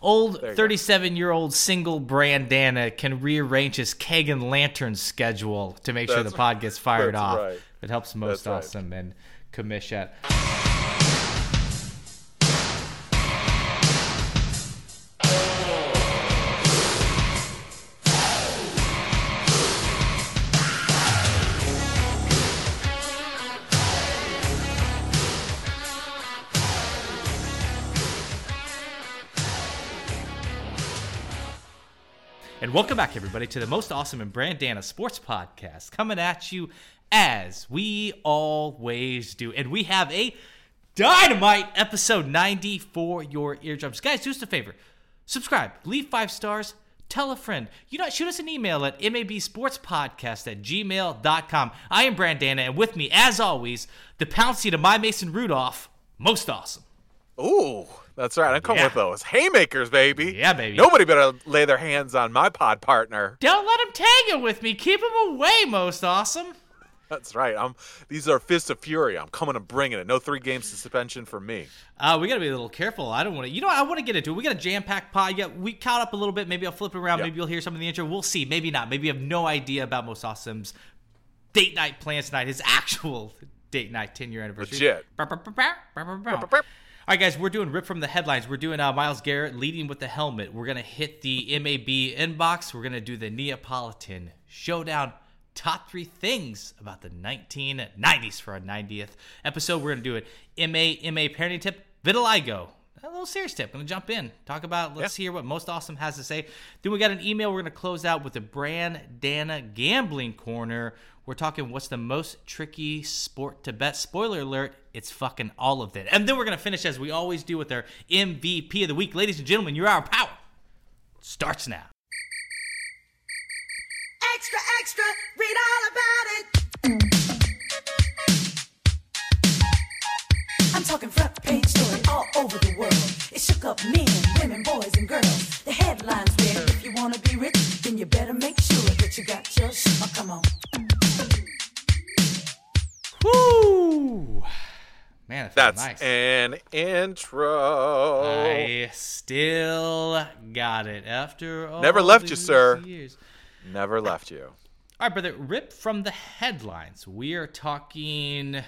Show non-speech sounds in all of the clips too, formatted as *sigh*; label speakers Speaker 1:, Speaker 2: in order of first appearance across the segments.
Speaker 1: Old
Speaker 2: There you go.
Speaker 1: 37 year old single Brandana can rearrange his Kagan Lantern schedule to make sure the
Speaker 2: That's-
Speaker 1: pod gets fired
Speaker 2: that's
Speaker 1: off.
Speaker 2: right.
Speaker 1: It helps most
Speaker 2: That's right.
Speaker 1: awesome and Kamishat. Welcome back, everybody, to the most awesome and Brandana sports podcast coming at you as we always do. And we have a dynamite episode 90 for your eardrums. Guys, do us a favor subscribe, leave five stars, tell a friend. You know, shoot us an email at mabsportspodcast at gmail.com. I am Brandana, and with me, as always, the Pouncey to my Mason Rudolph, most awesome.
Speaker 2: Ooh, that's right. I come
Speaker 1: Yeah.
Speaker 2: with those haymakers, baby.
Speaker 1: Yeah, baby.
Speaker 2: Nobody better lay their hands on my pod partner.
Speaker 1: Don't let him tag it with me. Keep him away, most awesome.
Speaker 2: That's right. I'm. These are fists of fury. I'm coming and bringing it. No three game suspension for me.
Speaker 1: Uh, we got to be a little careful. I don't want to. You know. I want to get into it. We got a jam packed pod. Yeah, we caught up a little bit. Maybe I'll flip it around.
Speaker 2: Yeah.
Speaker 1: Maybe you'll hear some of the intro. We'll see. Maybe not. Maybe you have no idea about Most Awesome's date night plans tonight. His actual date night, 10 year anniversary.
Speaker 2: Legit.
Speaker 1: All right, guys, we're doing rip from the headlines. We're doing uh, Myles Garrett leading with the helmet. We're gonna hit the MAB inbox. We're gonna do the Neapolitan showdown. Top three things about the 1990s for our 90th episode. We're gonna do it. MA MA parenting tip. Vitiligo. A little serious tip. Gonna jump in. Talk about. Let's hear what most awesome has to say. Then we got an email. We're gonna close out with the Brand Dana gambling corner. We're talking what's the most tricky sport to bet. Spoiler alert, it's fucking all of it. And then we're going to finish as we always do with our MVP of the week. Ladies and gentlemen, your hour of power starts now.
Speaker 3: Extra, extra, read all about
Speaker 1: nice.
Speaker 2: an intro.
Speaker 1: I still got it after all
Speaker 2: Never left you, sir.
Speaker 1: Years.
Speaker 2: Never left you.
Speaker 1: All right, brother, rip from the headlines. We are talking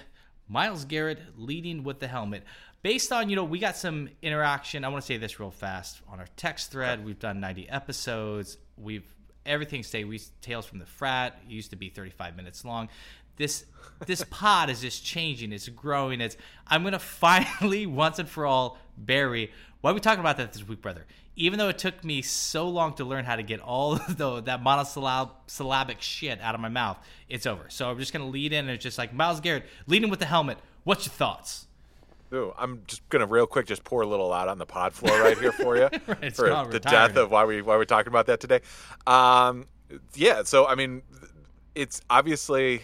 Speaker 1: Myles Garrett leading with the helmet. Based on, you know, we got some interaction. I want to say this real fast on our text thread. We've done 90 episodes. We've everything stayed. We Tales from the Frat it used to be 35 minutes long. This this pod is just changing. It's growing. It's I'm gonna finally *laughs* once and for all bury. Why are we talking about that this week, brother? Even though it took me so long to learn how to get all *laughs* of the, that monosyllabic shit out of my mouth, it's over. So I'm just gonna lead in and it's just like Myles Garrett leading with the helmet. What's your thoughts?
Speaker 2: Ooh, I'm just gonna real quick just pour a little out on the pod floor right here for you *laughs*
Speaker 1: Right,
Speaker 2: for the death of why we why we're talking about that today. Um, yeah, so I mean, it's obviously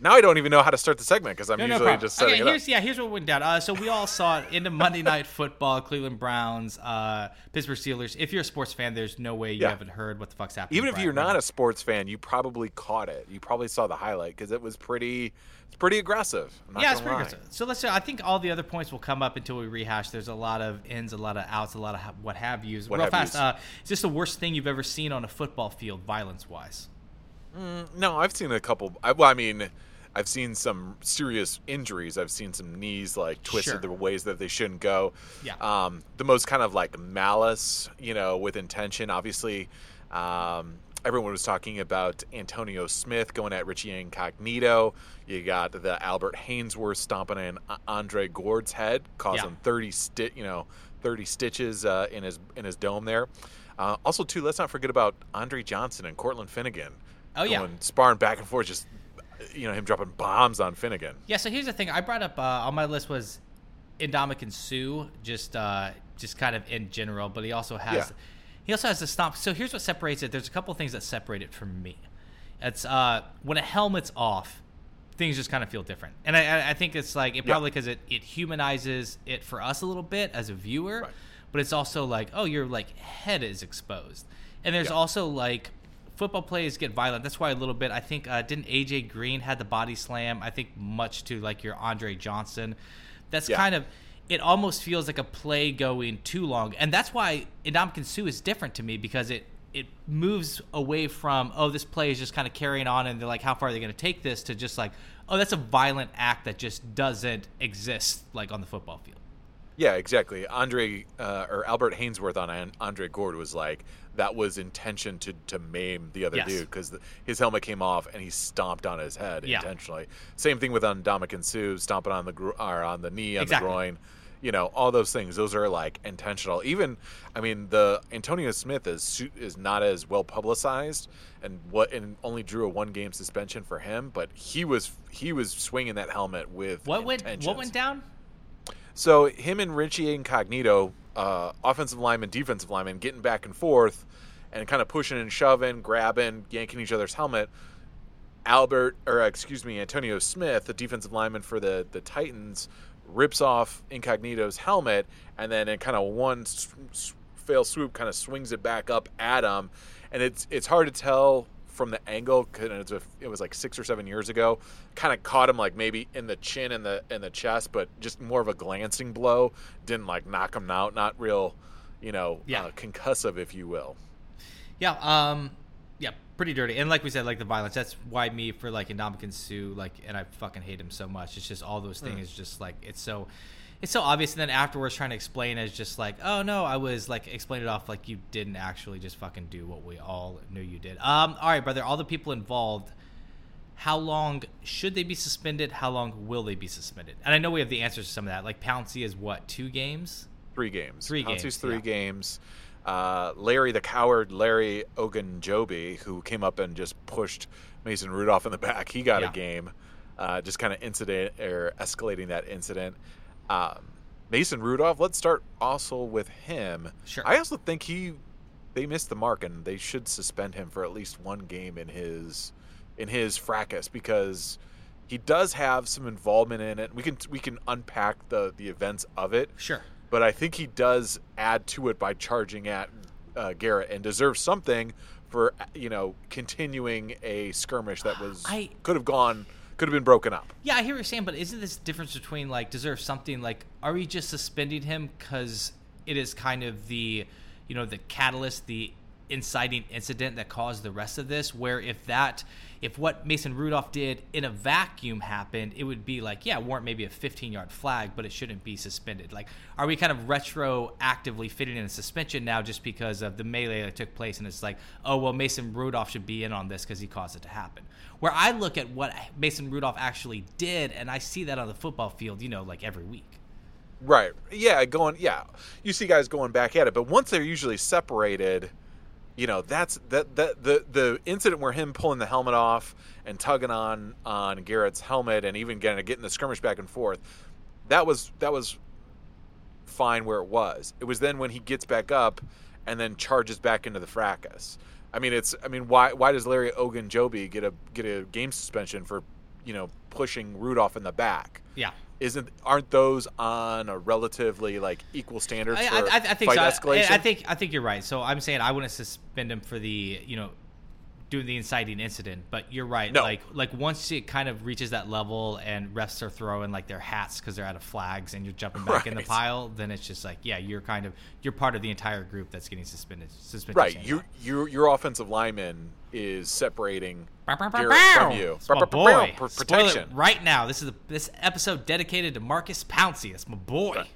Speaker 2: now I don't even know how to start the segment because I'm
Speaker 1: No, no
Speaker 2: usually
Speaker 1: problem.
Speaker 2: just setting
Speaker 1: okay,
Speaker 2: it up.
Speaker 1: here's yeah, here's what went down. Uh, so we all saw it in the Monday *laughs* Night Football, Cleveland Browns, uh, Pittsburgh Steelers. If you're a sports fan, there's no way you
Speaker 2: Yeah.
Speaker 1: haven't heard what the fuck's happening.
Speaker 2: Even if you're not a sports fan, you probably caught it. You probably saw the highlight because it was pretty, it's pretty aggressive. I'm not
Speaker 1: yeah, it's pretty
Speaker 2: lie.
Speaker 1: good. So let's. Say, I think all the other points will come up until we rehash. There's a lot of ins, a lot of outs, a lot of what have yous.
Speaker 2: What
Speaker 1: Real
Speaker 2: have
Speaker 1: fast.
Speaker 2: yous.
Speaker 1: Uh, is this the worst thing you've ever seen on a football field, violence wise?
Speaker 2: No, I've seen a couple. I, well, I mean, I've seen some serious injuries. I've seen some knees like twisted
Speaker 1: Sure.
Speaker 2: the ways that they shouldn't go.
Speaker 1: Yeah.
Speaker 2: Um, the most kind of like malice, you know, with intention. Obviously, um, everyone was talking about Antonio Smith going at Richie Incognito. You got the Albert Haynesworth stomping in Andre Gurode's head, causing
Speaker 1: Yeah.
Speaker 2: thirty sti- you know, thirty stitches uh, in his in his dome there. Uh, also, too, let's not forget about Andre Johnson and Cortland Finnegan.
Speaker 1: Oh, yeah.
Speaker 2: sparring back and forth, just you know him dropping bombs on Finnegan.
Speaker 1: Yeah. So here's the thing. I brought up uh, on my list was Ndamukong Suh, just uh, just kind of in general, but he also has
Speaker 2: Yeah.
Speaker 1: he also has the stomp. So here's what separates it. There's a couple things that separate it from me. It's uh, when a helmet's off, things just kind of feel different, and I- I, think it's like it probably because it it humanizes it for us a little bit as a viewer,
Speaker 2: Right.
Speaker 1: but it's also like oh your like head is exposed, and there's
Speaker 2: Yeah.
Speaker 1: also like football plays get violent. That's why a little bit. I think uh, didn't AJ Green had the body slam. I think much to like your Andre Johnson. That's
Speaker 2: Yeah.
Speaker 1: kind of it almost feels like a play going too long, and that's why Ndamukong Suh is different to me because it it moves away from oh this play is just kind of carrying on and they're like how far are they going to take this to just like oh that's a violent act that just doesn't exist like on the football field.
Speaker 2: Yeah, exactly. Andre uh, or Albert Haynesworth on Andre Gurode was like that was intention to to maim the other
Speaker 1: Yes.
Speaker 2: dude because his helmet came off and he stomped on his head
Speaker 1: Yeah.
Speaker 2: intentionally. Same thing with Ndamukong Suh stomping on the gro- or on the knee on
Speaker 1: Exactly.
Speaker 2: the groin. You know, all those things. Those are like intentional. Even, I mean, the Antonio Smith is is not as well publicized, and what and only drew a one game suspension for him. But he was he was swinging that helmet with
Speaker 1: What went what went down?
Speaker 2: So him and Richie Incognito, uh, offensive lineman, defensive lineman, getting back and forth and kind of pushing and shoving, grabbing, yanking each other's helmet. Albert, or excuse me, Antonio Smith, the defensive lineman for the the Titans, rips off Incognito's helmet and then in kind of one s- s- fail swoop, kind of swings it back up at him, and it's it's hard to tell from the angle because it's a, it was like six or seven years ago. Kind of caught him like maybe in the chin and the in the chest, but just more of a glancing blow. Didn't like knock him out. Not real, you know,
Speaker 1: Yeah.
Speaker 2: uh, concussive, if you will.
Speaker 1: Yeah, um, yeah, pretty dirty. And like we said, like the violence. That's why me for like Ndamukong Suh, like, and I fucking hate him so much. It's just all those things. It's just like it's so, it's so obvious. And then afterwards, trying to explain as just like, oh no, I was like explain it off like you didn't actually just fucking do what we all knew you did. Um, all right, brother. All the people involved. How long should they be suspended? How long will they be suspended? And I know we have the answers to some of that. Like Pouncey is what two games?
Speaker 2: Three games.
Speaker 1: Three
Speaker 2: Pouncey's
Speaker 1: games,
Speaker 2: three
Speaker 1: yeah.
Speaker 2: games. Uh, Larry the coward, Larry Ogunjobi, who came up and just pushed Mason Rudolph in the back, he got
Speaker 1: Yeah.
Speaker 2: a game. Uh, just kind of incident or escalating that incident. Um, Mason Rudolph. Let's start also with him.
Speaker 1: Sure.
Speaker 2: I also think he they missed the mark and they should suspend him for at least one game in his in his fracas because he does have some involvement in it. We can we can unpack the the events of it
Speaker 1: Sure.
Speaker 2: but I think he does add to it by charging at uh, Garrett and deserves something for you know continuing a skirmish that was
Speaker 1: I-
Speaker 2: could have gone could have been broken up.
Speaker 1: Yeah, I hear what you're saying, but isn't this difference between like deserve something? Like, are we just suspending him because it is kind of the, you know, the catalyst, the inciting incident that caused the rest of this? Where if that, if what Mason Rudolph did in a vacuum happened, it would be like, yeah, warrant maybe a 15 yard flag, but it shouldn't be suspended. Like, are we kind of retroactively fitting in a suspension now just because of the melee that took place? And it's like, oh, well, Mason Rudolph should be in on this because he caused it to happen. Where I look at what Mason Rudolph actually did, and I see that on the football field, you know, like every week.
Speaker 2: Right. Yeah, going yeah. You see guys going back at it, but once they're usually separated, you know, that's that that the the incident where him pulling the helmet off and tugging on on Garrett's helmet and even getting getting the skirmish back and forth, that was that was fine where it was. It was then when he gets back up and then charges back into the fracas. I mean, it's I mean, why why does Larry Ogunjobi get a get a game suspension for, you know, pushing Rudolph in the back?
Speaker 1: Yeah.
Speaker 2: isn't aren't those on a relatively like equal standards
Speaker 1: I,
Speaker 2: for
Speaker 1: I, I think
Speaker 2: fight
Speaker 1: so.
Speaker 2: escalation?
Speaker 1: I, I think I think you're right. So I'm saying I wouldn't suspend him for the you know doing the inciting incident, but you're right.
Speaker 2: No.
Speaker 1: Like like once it kind of reaches that level and refs are throwing like their hats because they're out of flags and you're jumping back in the pile, then it's just like yeah, you're kind of you're part of the entire group that's getting suspended. Suspended.
Speaker 2: right. You your your offensive lineman is separating from you.
Speaker 1: My
Speaker 2: Bow, bow,
Speaker 1: boy.
Speaker 2: bow, bow,
Speaker 1: Spoil
Speaker 2: protection.
Speaker 1: right now. This is a, this episode dedicated to Maurkice Pouncey. That's my boy.
Speaker 2: Right.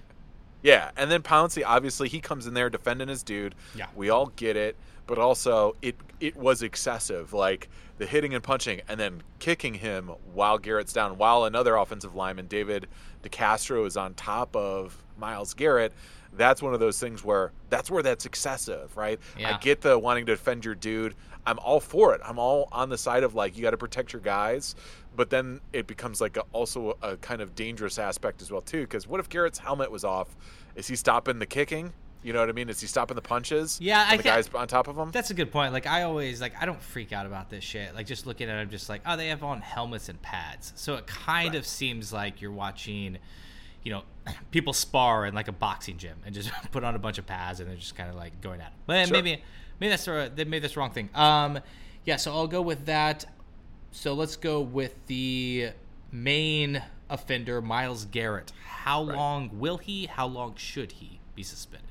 Speaker 2: Yeah, and then Pouncey obviously he comes in there defending his dude.
Speaker 1: Yeah.
Speaker 2: we all get it, but also it it was excessive, like the hitting and punching, and then kicking him while Garrett's down, while another offensive lineman, David DeCastro, is on top of Myles Garrett. That's one of those things where that's where that's excessive, right?
Speaker 1: Yeah.
Speaker 2: I get the wanting to defend your dude. I'm all for it. I'm all on the side of like you got to protect your guys, but then it becomes like a, also a kind of dangerous aspect as well too. Because what if Garrett's helmet was off? Is he stopping the kicking? You know what I mean? Is he stopping the punches?
Speaker 1: Yeah, I
Speaker 2: the
Speaker 1: thi-
Speaker 2: guys on top of him.
Speaker 1: That's a good point. Like I always like I don't freak out about this shit. Like just looking at it, I'm just like, oh, they have on helmets and pads. So it kind of seems like you're watching, you know, *clears throat* people spar in like a boxing gym and just *laughs* put on a bunch of pads and they're just kind of like going at it. But
Speaker 2: Sure.
Speaker 1: maybe maybe that's the maybe that's the wrong thing. Um, yeah. So I'll go with that. So let's go with the main offender Myles Garrett. How long will he? How long should he be suspended?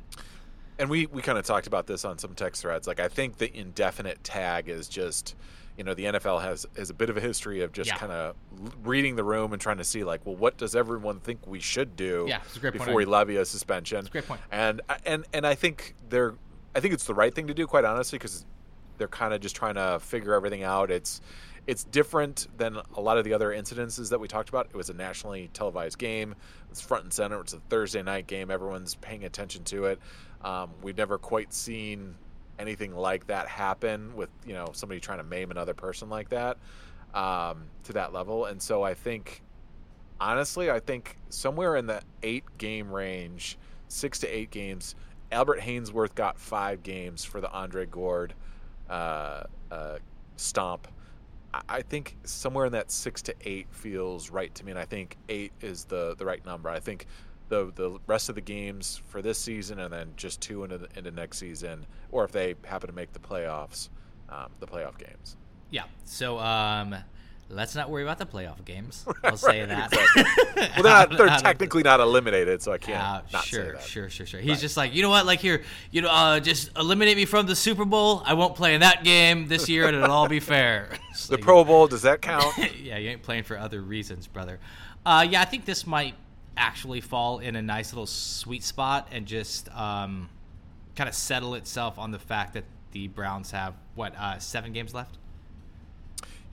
Speaker 2: And we we kind of talked about this on some text threads. Like I think the indefinite tag is just, you know, the NFL has has a bit of a history of just
Speaker 1: Yeah.
Speaker 2: kind of reading the room and trying to see like, well, what does everyone think we should do
Speaker 1: Yeah, great point.
Speaker 2: before we levy a suspension?
Speaker 1: a great point.
Speaker 2: And and and I think they're, I think it's the right thing to do, quite honestly, because they're kind of just trying to figure everything out. It's it's different than a lot of the other incidences that we talked about. It was a nationally televised game. It's front and center. It's a Thursday night game. Everyone's paying attention to it. Um, we've never quite seen anything like that happen with you know somebody trying to maim another person like that um, to that level. And so I think, honestly, I think somewhere in the eight game range, six to eight games. Albert Haynesworth got five games for the Andre Gurode uh, uh, stomp. I- think somewhere in that six to eight feels right to me, and I think eight is the the right number. I think the the rest of the games for this season, and then just two into the, into next season, or if they happen to make the playoffs, um, the playoff games.
Speaker 1: Yeah. So um, let's not worry about the playoff games. *laughs* I'll say that. *laughs*
Speaker 2: Well, they're not, they're technically not eliminated, so I can't
Speaker 1: Uh,
Speaker 2: not
Speaker 1: sure,
Speaker 2: say that.
Speaker 1: sure, sure, sure. He's just like, you know what? Like here, you know, uh, just eliminate me from the Super Bowl. I won't play in that game this year, and it'll all be fair. *laughs*
Speaker 2: The
Speaker 1: like-
Speaker 2: Pro Bowl does that count?
Speaker 1: yeah, you ain't playing for other reasons, brother. Uh, yeah, I think this might actually fall in a nice little sweet spot and just um, kind of settle itself on the fact that the Browns have what uh, seven games left.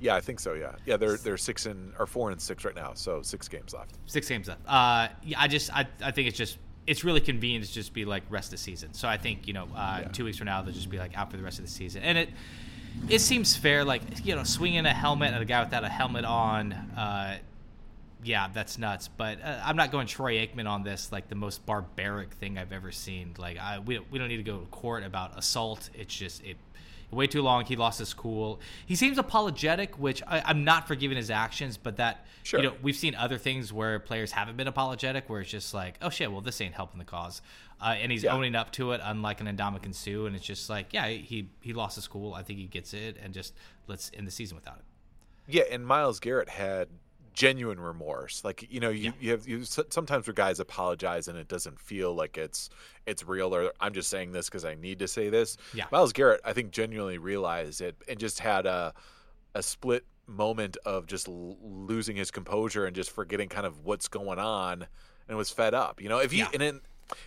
Speaker 2: yeah, I think so. Yeah, yeah, they're they're six and or four and six right now, so six games left.
Speaker 1: Six games left. Uh, yeah, I just I, I think it's just it's really convenient to just be like rest of the season. So I think you know uh,
Speaker 2: Yeah.
Speaker 1: two weeks from now they'll just be like out for the rest of the season, and it it seems fair. Like you know swinging a helmet at a guy without a helmet on. Uh, yeah, that's nuts. But uh, I'm not going Troy Aikman on this like the most barbaric thing I've ever seen. Like I we don't, we don't need to go to court about assault. It's just it way too long. He lost his cool. He seems apologetic, which I, I'm not forgiving his actions, but that
Speaker 2: Sure.
Speaker 1: you know we've seen other things where players haven't been apologetic, where it's just like, oh shit, well this ain't helping the cause, uh, and he's
Speaker 2: Yeah.
Speaker 1: owning up to it, unlike an Ndamukong Suh, and it's just like, yeah, he he lost his cool. I think he gets it, and just let's end the season without it.
Speaker 2: Yeah, and Myles Garrett had genuine remorse. Like you know, you, you have you sometimes where guys apologize and it doesn't feel like it's it's real or I'm just saying this because I need to say this.
Speaker 1: Yeah.
Speaker 2: Myles Garrett, I think genuinely realized it and just had a a split moment of just l- losing his composure and just forgetting kind of what's going on and was fed up. You know, if you
Speaker 1: Yeah.
Speaker 2: and then,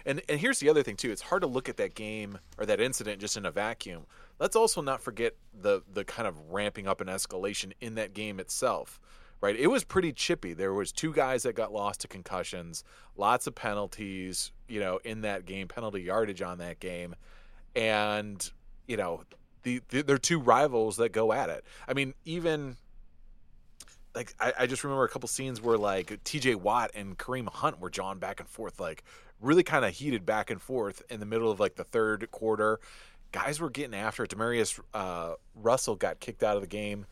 Speaker 2: and and here's the other thing too. It's hard to look at that game or that incident just in a vacuum. Let's also not forget the the kind of ramping up and escalation in that game itself. Right, it was pretty chippy. There was two guys that got lost to concussions, lots of penalties, you know, in that game, penalty yardage on that game, and you know, the, the they're two rivals that go at it. I mean, even like I, I just remember a couple scenes where like T.J. Watt and Kareem Hunt were jawing back and forth, like really kind of heated back and forth in the middle of like the third quarter. Guys were getting after it. Damarious uh, Russell got kicked out of the game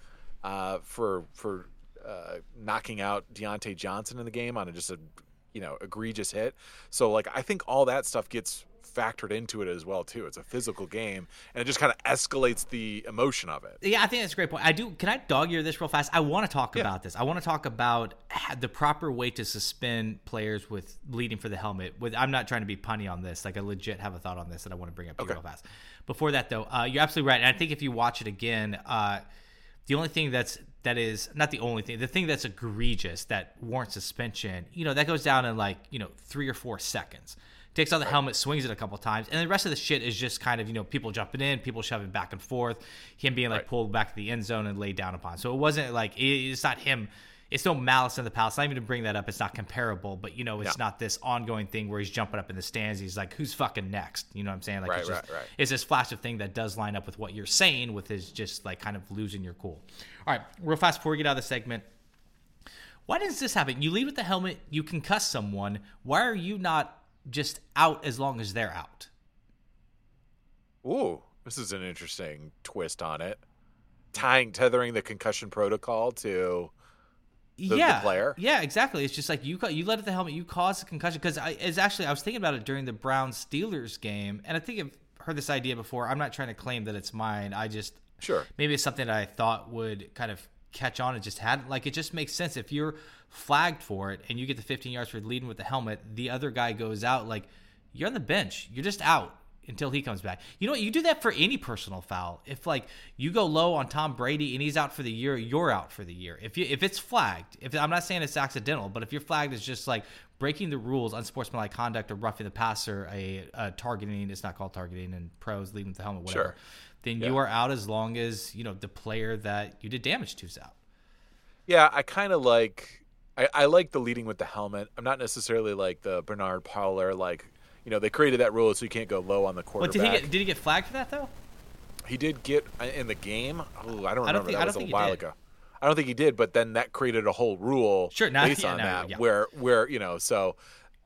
Speaker 2: uh, for for uh, knocking out Diontae Johnson in the game on a, just a you know egregious hit. So like I think all that stuff gets factored into it as well too. It's a physical game, and it just kind of escalates the emotion of it.
Speaker 1: Yeah, I think that's a great point. I do. Can I dog ear this real fast? I want to talk
Speaker 2: Yeah.
Speaker 1: about this. I want to talk about the proper way to suspend players with bleeding for the helmet. With I'm not trying to be punny on this. Like I legit have a thought on this that I want to bring up
Speaker 2: Okay.
Speaker 1: real fast. Before that, though, uh, you're absolutely right. And I think if you watch it again, uh, the only thing that's that is not the only thing. The thing that's egregious that warrants suspension, you know, that goes down in like you know three or four seconds. Takes out the helmet, swings it a couple times, and the rest of the shit is just kind of you know people jumping in, people shoving back and forth, him being like
Speaker 2: Right.
Speaker 1: pulled back to the end zone and laid down upon. So it wasn't like it's not him. It's no malice in the palace. Not even to bring that up. It's not comparable, but you know, it's
Speaker 2: Yeah.
Speaker 1: not this ongoing thing where he's jumping up in the stands. He's like, "Who's fucking next?" You know what I'm saying? Like,
Speaker 2: Right,
Speaker 1: it's just,
Speaker 2: right, right.
Speaker 1: it's this flash of thing that does line up with what you're saying, with his just like kind of losing your cool. All right, real fast before we get out of the segment. Why does this happen? You lead with the helmet, you concuss someone. Why are you not just out as long as they're out?
Speaker 2: Ooh, this is an interesting twist on it. Tying tethering the concussion protocol to
Speaker 1: yeah,
Speaker 2: player?
Speaker 1: Yeah, exactly. It's just like you you let it the helmet, you caused a concussion because I it's actually I was thinking about it during the Browns Steelers game, and I think I've heard this idea before. I'm not trying to claim that it's mine. I just
Speaker 2: Sure.
Speaker 1: maybe it's something that I thought would kind of catch on and just hadn't. like it just makes sense if you're flagged for it and you get the 15 yards for leading with the helmet, the other guy goes out like you're on the bench. You're just out until he comes back. You know what? You do that for any personal foul. If like you go low on Tom Brady and he's out for the year, you're out for the year. If you if it's flagged, if I'm not saying it's accidental, but if you're flagged as just like breaking the rules, unsportsmanlike conduct, or roughing the passer, a, a targeting, it's not called targeting, and pros leading with the helmet, whatever.
Speaker 2: Sure.
Speaker 1: Then
Speaker 2: Yeah.
Speaker 1: you are out as long as you know the player that you did damage to is out.
Speaker 2: Yeah, I kind of like. I, I like the leading with the helmet. I'm not necessarily like the Bernard Pollard. Like, you know, they created that rule so you can't go low on the
Speaker 1: But
Speaker 2: quarterback.
Speaker 1: did he get did he get flagged for that though?
Speaker 2: He did get uh, in the game. Oh, I don't remember.
Speaker 1: I don't think-
Speaker 2: that
Speaker 1: I
Speaker 2: was
Speaker 1: don't
Speaker 2: a while ago. I don't think he did, but then that created a whole rule
Speaker 1: Sure, now-
Speaker 2: based
Speaker 1: yeah,
Speaker 2: on
Speaker 1: now-
Speaker 2: that,
Speaker 1: yeah.
Speaker 2: where where you know, so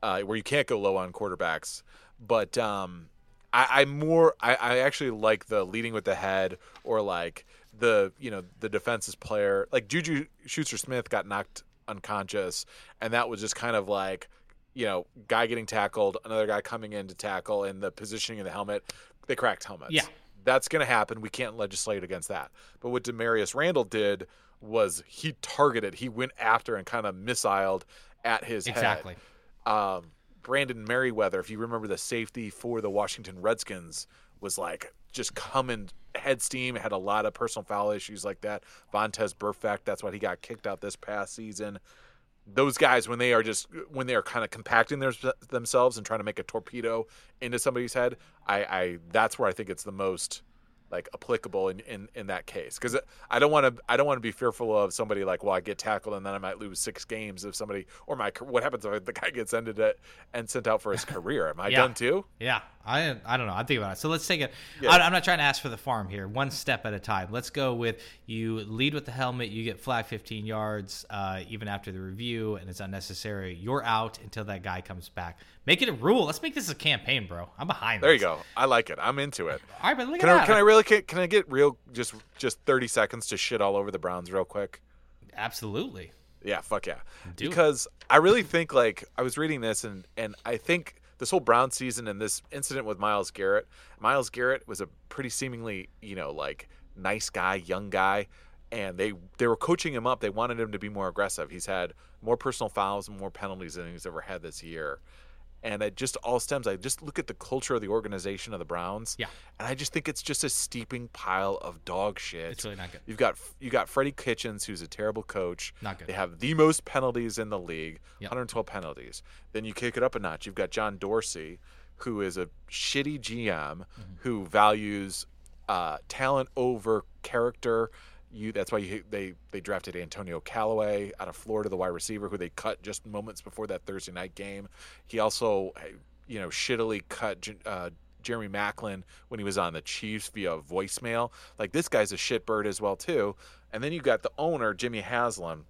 Speaker 2: uh, where you can't go low on quarterbacks. But um, I, I more I, I actually like the leading with the head or like the you know the defense's player like Juju Schuster Smith got knocked unconscious, and that was just kind of like you know guy getting tackled, another guy coming in to tackle, and the positioning of the helmet. They cracked helmets.
Speaker 1: Yeah.
Speaker 2: That's going to happen. We can't legislate against that. But what Damarious Randall did was he targeted, he went after and kind of missiled at his
Speaker 1: Exactly.
Speaker 2: head. Um, Brandon Meriweather, if you remember the safety for the Washington Redskins, was like just coming head steam, had a lot of personal foul issues like that. Vontaze Burfict, that's why he got kicked out this past season. Those guys, when they are just when they are kind of compacting their, themselves and trying to make a torpedo into somebody's head, I, I that's where I think it's the most like applicable in, in, in that case because I don't want to I don't want to be fearful of somebody like well I get tackled and then I might lose six games if somebody or my what happens if the guy gets ended it and sent out for his *laughs* career am I
Speaker 1: Yeah.
Speaker 2: done too
Speaker 1: Yeah, I I don't know. I think about it. So let's take it.
Speaker 2: Yeah.
Speaker 1: I, I'm not trying to ask for the farm here. One step at a time. Let's go with you lead with the helmet. You get flag 15 yards, uh, even after the review, and it's unnecessary. You're out until that guy comes back. Make it a rule. Let's make this a campaign, bro. I'm behind.
Speaker 2: there you go I like it I'm into it
Speaker 1: All right, but look
Speaker 2: can
Speaker 1: at
Speaker 2: I
Speaker 1: that.
Speaker 2: can I really can, can I get real just just 30 seconds to shit all over the Browns real quick
Speaker 1: Absolutely.
Speaker 2: Yeah, fuck yeah.
Speaker 1: Do it.
Speaker 2: because I really think like I was reading this and and I think this whole Brown season and this incident with Myles Garrett, Myles Garrett was a pretty seemingly, you know, like nice guy, young guy, and they they were coaching him up. They wanted him to be more aggressive. He's had more personal fouls and more penalties than he's ever had this year. And it just all stems. I just look at the culture of the organization of the Browns,
Speaker 1: Yeah.
Speaker 2: and I just think it's just a steeping pile of dog shit.
Speaker 1: It's really not good.
Speaker 2: You've got you got Freddie Kitchens, who's a terrible coach.
Speaker 1: Not good.
Speaker 2: They have the most penalties in the league,
Speaker 1: Yep.
Speaker 2: 112 penalties. Then you kick it up a notch. You've got John Dorsey, who is a shitty GM
Speaker 1: Mm-hmm.
Speaker 2: who values uh, talent over character. You, that's why you, they they drafted Antonio Callaway out of Florida, the wide receiver, who they cut just moments before that Thursday night game. He also, you know, shittily cut uh, Jeremy Maclin when he was on the Chiefs via voicemail. Like this guy's a shitbird as well too. And then you got the owner Jimmy Haslam.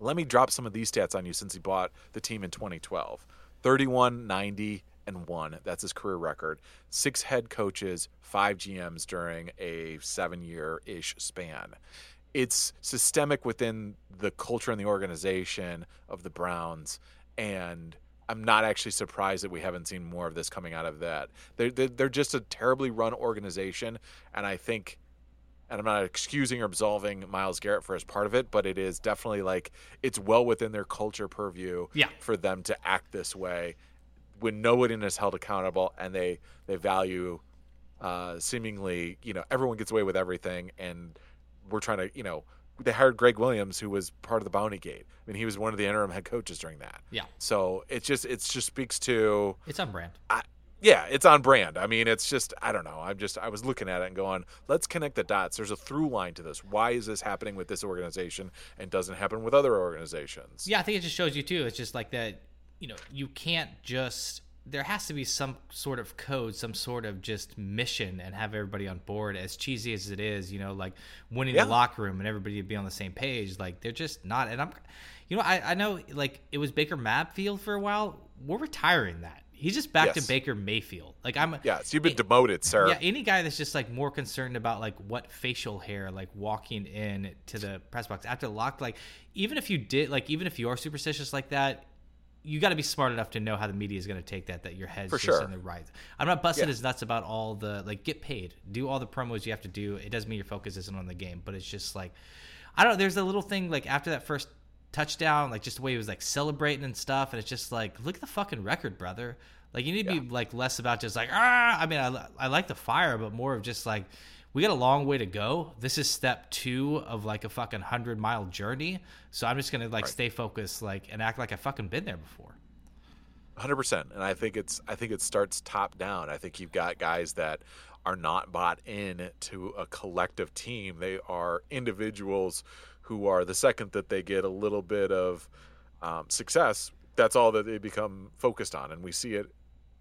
Speaker 2: Let me drop some of these stats on you since he bought the team in 2012. 31, 90, and 1. That's his career record. Six head coaches, five GMs during a seven year ish span. It's systemic within the culture and the organization of the Browns. And I'm not actually surprised that we haven't seen more of this coming out of that. They're, they're, they're just a terribly run organization. And I think and I'm not excusing or absolving Myles Garrett for his part of it, but it is definitely like it's well within their culture purview
Speaker 1: Yeah.
Speaker 2: for them to act this way when nobody is held accountable and they they value uh, seemingly you know everyone gets away with everything and we're trying to you know they hired Gregg Williams who was part of the Bounty Gate. I mean he was one of the interim head coaches during that.
Speaker 1: Yeah.
Speaker 2: So it just it just speaks to
Speaker 1: It's on brand.
Speaker 2: I, yeah, it's on brand. I mean, it's just I don't know. I'm just I was looking at it and going, let's connect the dots. There's a through line to this. Why is this happening with this organization and doesn't happen with other organizations?
Speaker 1: Yeah, I think it just shows you too. It's just like that, you know, you can't just there has to be some sort of code, some sort of just mission and have everybody on board. As cheesy as it is, you know, like winning
Speaker 2: Yeah.
Speaker 1: the locker room and everybody be on the same page. Like they're just not and I'm you know, I, I know like it was Baker Mayfield for a while. We're retiring that. He's just back
Speaker 2: Yes.
Speaker 1: to Baker Mayfield. Like I'm
Speaker 2: Yes, you've been demoted, sir.
Speaker 1: yeah, any guy that's just like more concerned about like what facial hair, like walking in to the press box after the lock, like even if you did, like even if you are superstitious like that, you got to be smart enough to know how the media is going to take that. That your head's
Speaker 2: For
Speaker 1: just
Speaker 2: sure.
Speaker 1: in the right. I'm not busting
Speaker 2: Yeah.
Speaker 1: as nuts about all the like get paid, do all the promos you have to do. It doesn't mean your focus isn't on the game, but it's just like I don't. know. There's a little thing like after that first touchdown, like just the way he was like celebrating and stuff, and it's just like, look at the fucking record, brother. Like you need to
Speaker 2: Yeah.
Speaker 1: be like less about just like ah. I mean, I I like the fire, but more of just like we got a long way to go. This is step two of like a fucking hundred mile journey. So I'm just gonna like
Speaker 2: Right.
Speaker 1: stay focused, like and act like I've fucking been there before.
Speaker 2: Hundred percent, and I think it's I think it starts top down. I think you've got guys that are not bought in to a collective team. They are individuals who are the second that they get a little bit of um, success, that's all that they become focused on, and we see it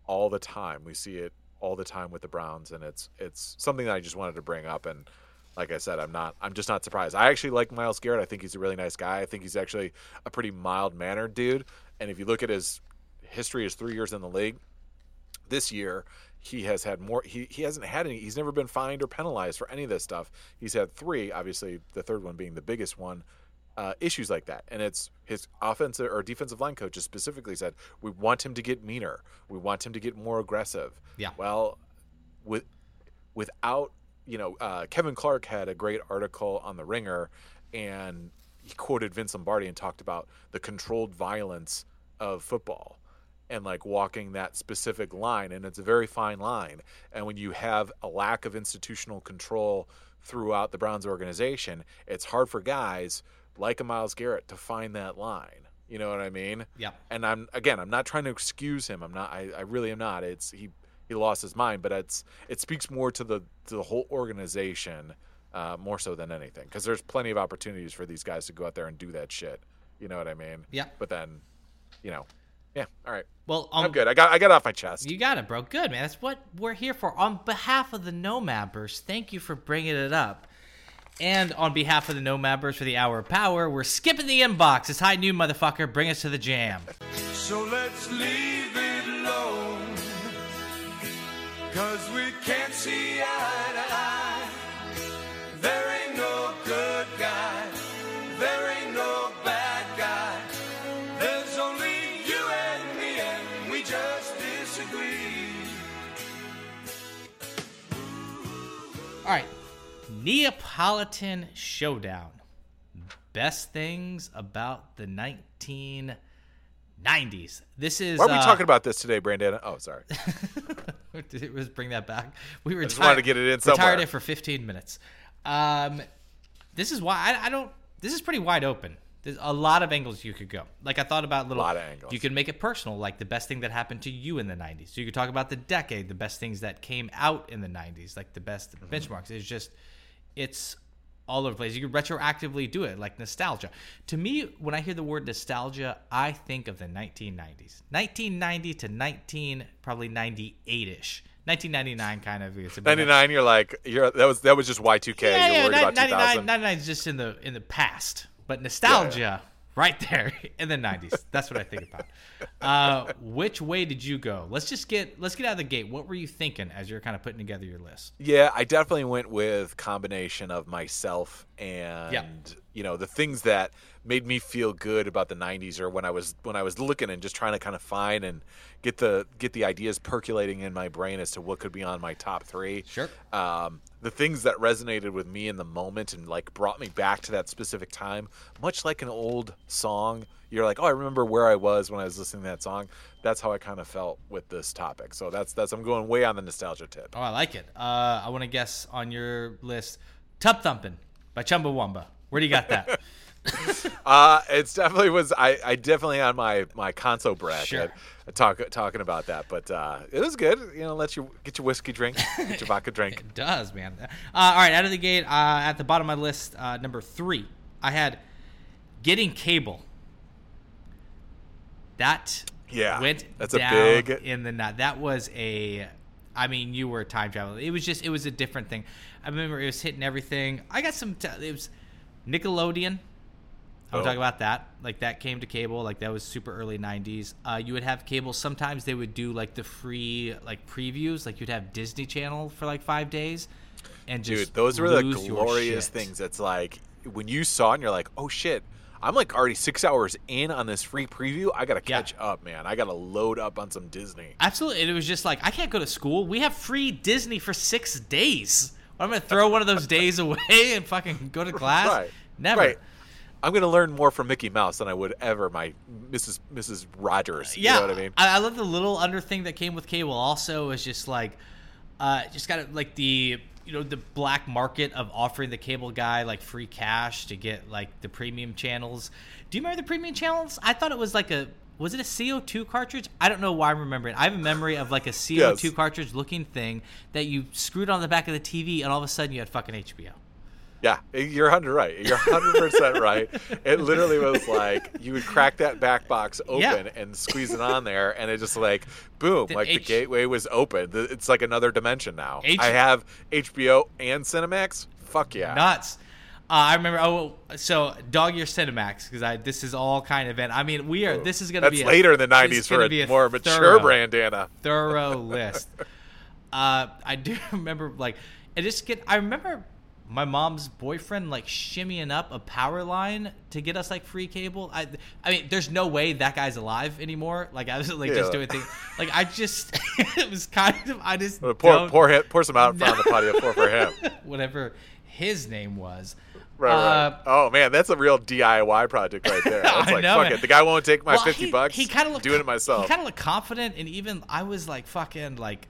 Speaker 2: all the time. We see it all the time with the Browns, and it's it's something that I just wanted to bring up. And like I said, I'm not I'm just not surprised. I actually like Myles Garrett. I think he's a really nice guy. I think he's actually a pretty mild mannered dude. And if you look at his history, his three years in the league, this year he has had more he, he hasn't had any he's never been fined or penalized for any of this stuff he's had three obviously the third one being the biggest one uh, issues like that. And it's his offensive or defensive line coaches specifically said we want him to get meaner. We want him to get more aggressive.
Speaker 1: Yeah.
Speaker 2: well with without you know uh, kevin clark had a great article on the ringer and he quoted vince lombardi and talked about the controlled violence of football and like walking that specific line and it's a very fine line. And when you have a lack of institutional control throughout the browns organization it's hard for guys like a myles garrett to find that line you know what i mean
Speaker 1: Yeah.
Speaker 2: and i'm again i'm not trying to excuse him i'm not i, I really am not it's he he lost his mind but it's it speaks more to the to the whole organization uh, more so than anything because there's plenty of opportunities for these guys to go out there and do that shit you know what i mean
Speaker 1: Yeah.
Speaker 2: but then you know yeah all right
Speaker 1: Well, um,
Speaker 2: i'm good i got i got it off my chest
Speaker 1: You got it, bro. Good, man. That's what we're here for. On behalf of the Nomabbers, thank you for bringing it up. And on behalf of the Nomabbers for the Hour of Power, we're skipping the inbox. It's high noon, motherfucker. Bring us to the jam.
Speaker 4: So let's leave it alone. Cause we can't see eye to eye. There ain't no good guy. There ain't no bad guy. There's only you and me, and we just disagree.
Speaker 1: All right. Neapolitan Showdown. Best things about the 1990s. This is.
Speaker 2: why are we
Speaker 1: uh,
Speaker 2: talking about this today brandon oh sorry *laughs*
Speaker 1: Did it was bring that back? We were
Speaker 2: just wanted to get it in somewhere.
Speaker 1: Retired it for 15 minutes. Um, this is why I, I don't. This is pretty wide open. There's a lot of angles you could go. Like I thought about little.
Speaker 2: A Lot of angles.
Speaker 1: You could make it personal, like the best thing that happened to you in the 90s. So you could talk about the decade, the best things that came out in the 90s, like the best
Speaker 2: Mm-hmm.
Speaker 1: benchmarks. It's just, it's all over the place. You can retroactively do it, like nostalgia. To me, when I hear the word nostalgia, I think of the 1990s. 1990 to 19, probably 98 ish. 1999 kind of. It's a bit of-
Speaker 2: 99 you're like you're that was that was just y2k
Speaker 1: Yeah,
Speaker 2: you're
Speaker 1: yeah,
Speaker 2: worried about 2000
Speaker 1: 99 is just in the in the past, but nostalgia right there *laughs* in the 90s. That's what I think about. Uh, which way did you go? Let's just get let's get out of the gate. What were you thinking as you're kind of putting together your list?
Speaker 2: Yeah, I definitely went with combination of myself and you know the things that made me feel good about the 90s or when I was when I was looking and just trying to kind of find and get the get the ideas percolating in my brain as to what could be on my top 3.
Speaker 1: Sure.
Speaker 2: Um, the things that resonated with me in the moment and like brought me back to that specific time, much like an old song. You're like, "Oh, I remember where I was when I was listening to that song." That's how I kind of felt with this topic. So that's that's I'm going way on the nostalgia tip.
Speaker 1: Oh, I like it. Uh, I want to guess on your list, "Tub Thumping" by Chumbawamba. Where do you got that? *laughs* *laughs*
Speaker 2: Uh, it's definitely was. I, I definitely on my my console bracket
Speaker 1: Sure.
Speaker 2: uh, talk talking about that, but uh, it was good. You know, let you get your whiskey drink, *laughs* get your vodka drink.
Speaker 1: It does, man. Uh, all right, out of the gate, uh, at the bottom of my list, uh, number three, I had getting cable. That
Speaker 2: Yeah,
Speaker 1: went
Speaker 2: that's a big-
Speaker 1: in the night. That was a, I mean, you were time traveling. It was just, it was a different thing. I remember it was hitting everything. I got some. T- it was Nickelodeon. I'm
Speaker 2: Oh.
Speaker 1: talking about that. Like that came to cable. Like that was super early '90s. Uh, you would have cable. Sometimes they would do like the free like previews. Like you'd have Disney Channel for like five days, and just
Speaker 2: Dude, those were the glorious things. It's like when you saw it and you're like, oh shit. I'm like already six hours in on this free preview. I gotta
Speaker 1: Yeah.
Speaker 2: catch up, man. I gotta load up on some Disney.
Speaker 1: Absolutely. And it was just like, I can't go to school. We have free Disney for six days. I'm going to throw one of those *laughs* days away and fucking go to class.
Speaker 2: Right.
Speaker 1: Never.
Speaker 2: Right. I'm going to learn more from Mickey Mouse than I would ever my Mrs. Mrs. Rogers.
Speaker 1: Yeah,
Speaker 2: You know what I mean?
Speaker 1: I, love the little under thing that came with cable. Also, is just like, uh, just got like the you know the black market of offering the cable guy like free cash to get like the premium channels. Do you remember the premium channels? I thought it was like a was it a CO2 cartridge? I don't know why I'm remembering. I have a memory of like a CO2
Speaker 2: Yes.
Speaker 1: cartridge looking thing that you screwed on the back of the TV, and all of a sudden you had fucking HBO.
Speaker 2: Yeah, you're 100 right. You're 100% *laughs* right. It literally was like you would crack that back box open
Speaker 1: Yeah.
Speaker 2: and squeeze it on there, and it just like boom,
Speaker 1: The
Speaker 2: like the gateway was open. It's like another dimension now.
Speaker 1: H-
Speaker 2: I have HBO and Cinemax. Fuck yeah.
Speaker 1: nuts. Uh, I remember. Oh, so dog year Cinemax because I this is all kind of. And I mean, we are. This is going to be a-
Speaker 2: later in the 90s for a
Speaker 1: be
Speaker 2: more mature
Speaker 1: thorough-
Speaker 2: brand, Anna. *laughs*
Speaker 1: thorough list. *laughs* Uh, I do remember like I just get. I remember my mom's boyfriend like shimmying up a power line to get us like free cable. I, I mean, there's no way that guy's alive anymore. Like I was like
Speaker 2: Yeah.
Speaker 1: just doing things. Like I just, *laughs* it was kind of. I just
Speaker 2: Pour,
Speaker 1: don't-
Speaker 2: pour, him- pour some out in front of the *laughs* patio floor for him.
Speaker 1: whatever his name was.
Speaker 2: Right, right.
Speaker 1: Uh,
Speaker 2: oh man, that's a real DIY project right there. *laughs* That's
Speaker 1: I
Speaker 2: like
Speaker 1: know,
Speaker 2: fuck
Speaker 1: man.
Speaker 2: it. The guy won't take my
Speaker 1: Well,
Speaker 2: fifty
Speaker 1: he,
Speaker 2: bucks.
Speaker 1: He kind of looked
Speaker 2: doing it myself.
Speaker 1: He kind of looked confident, and even I was like fucking like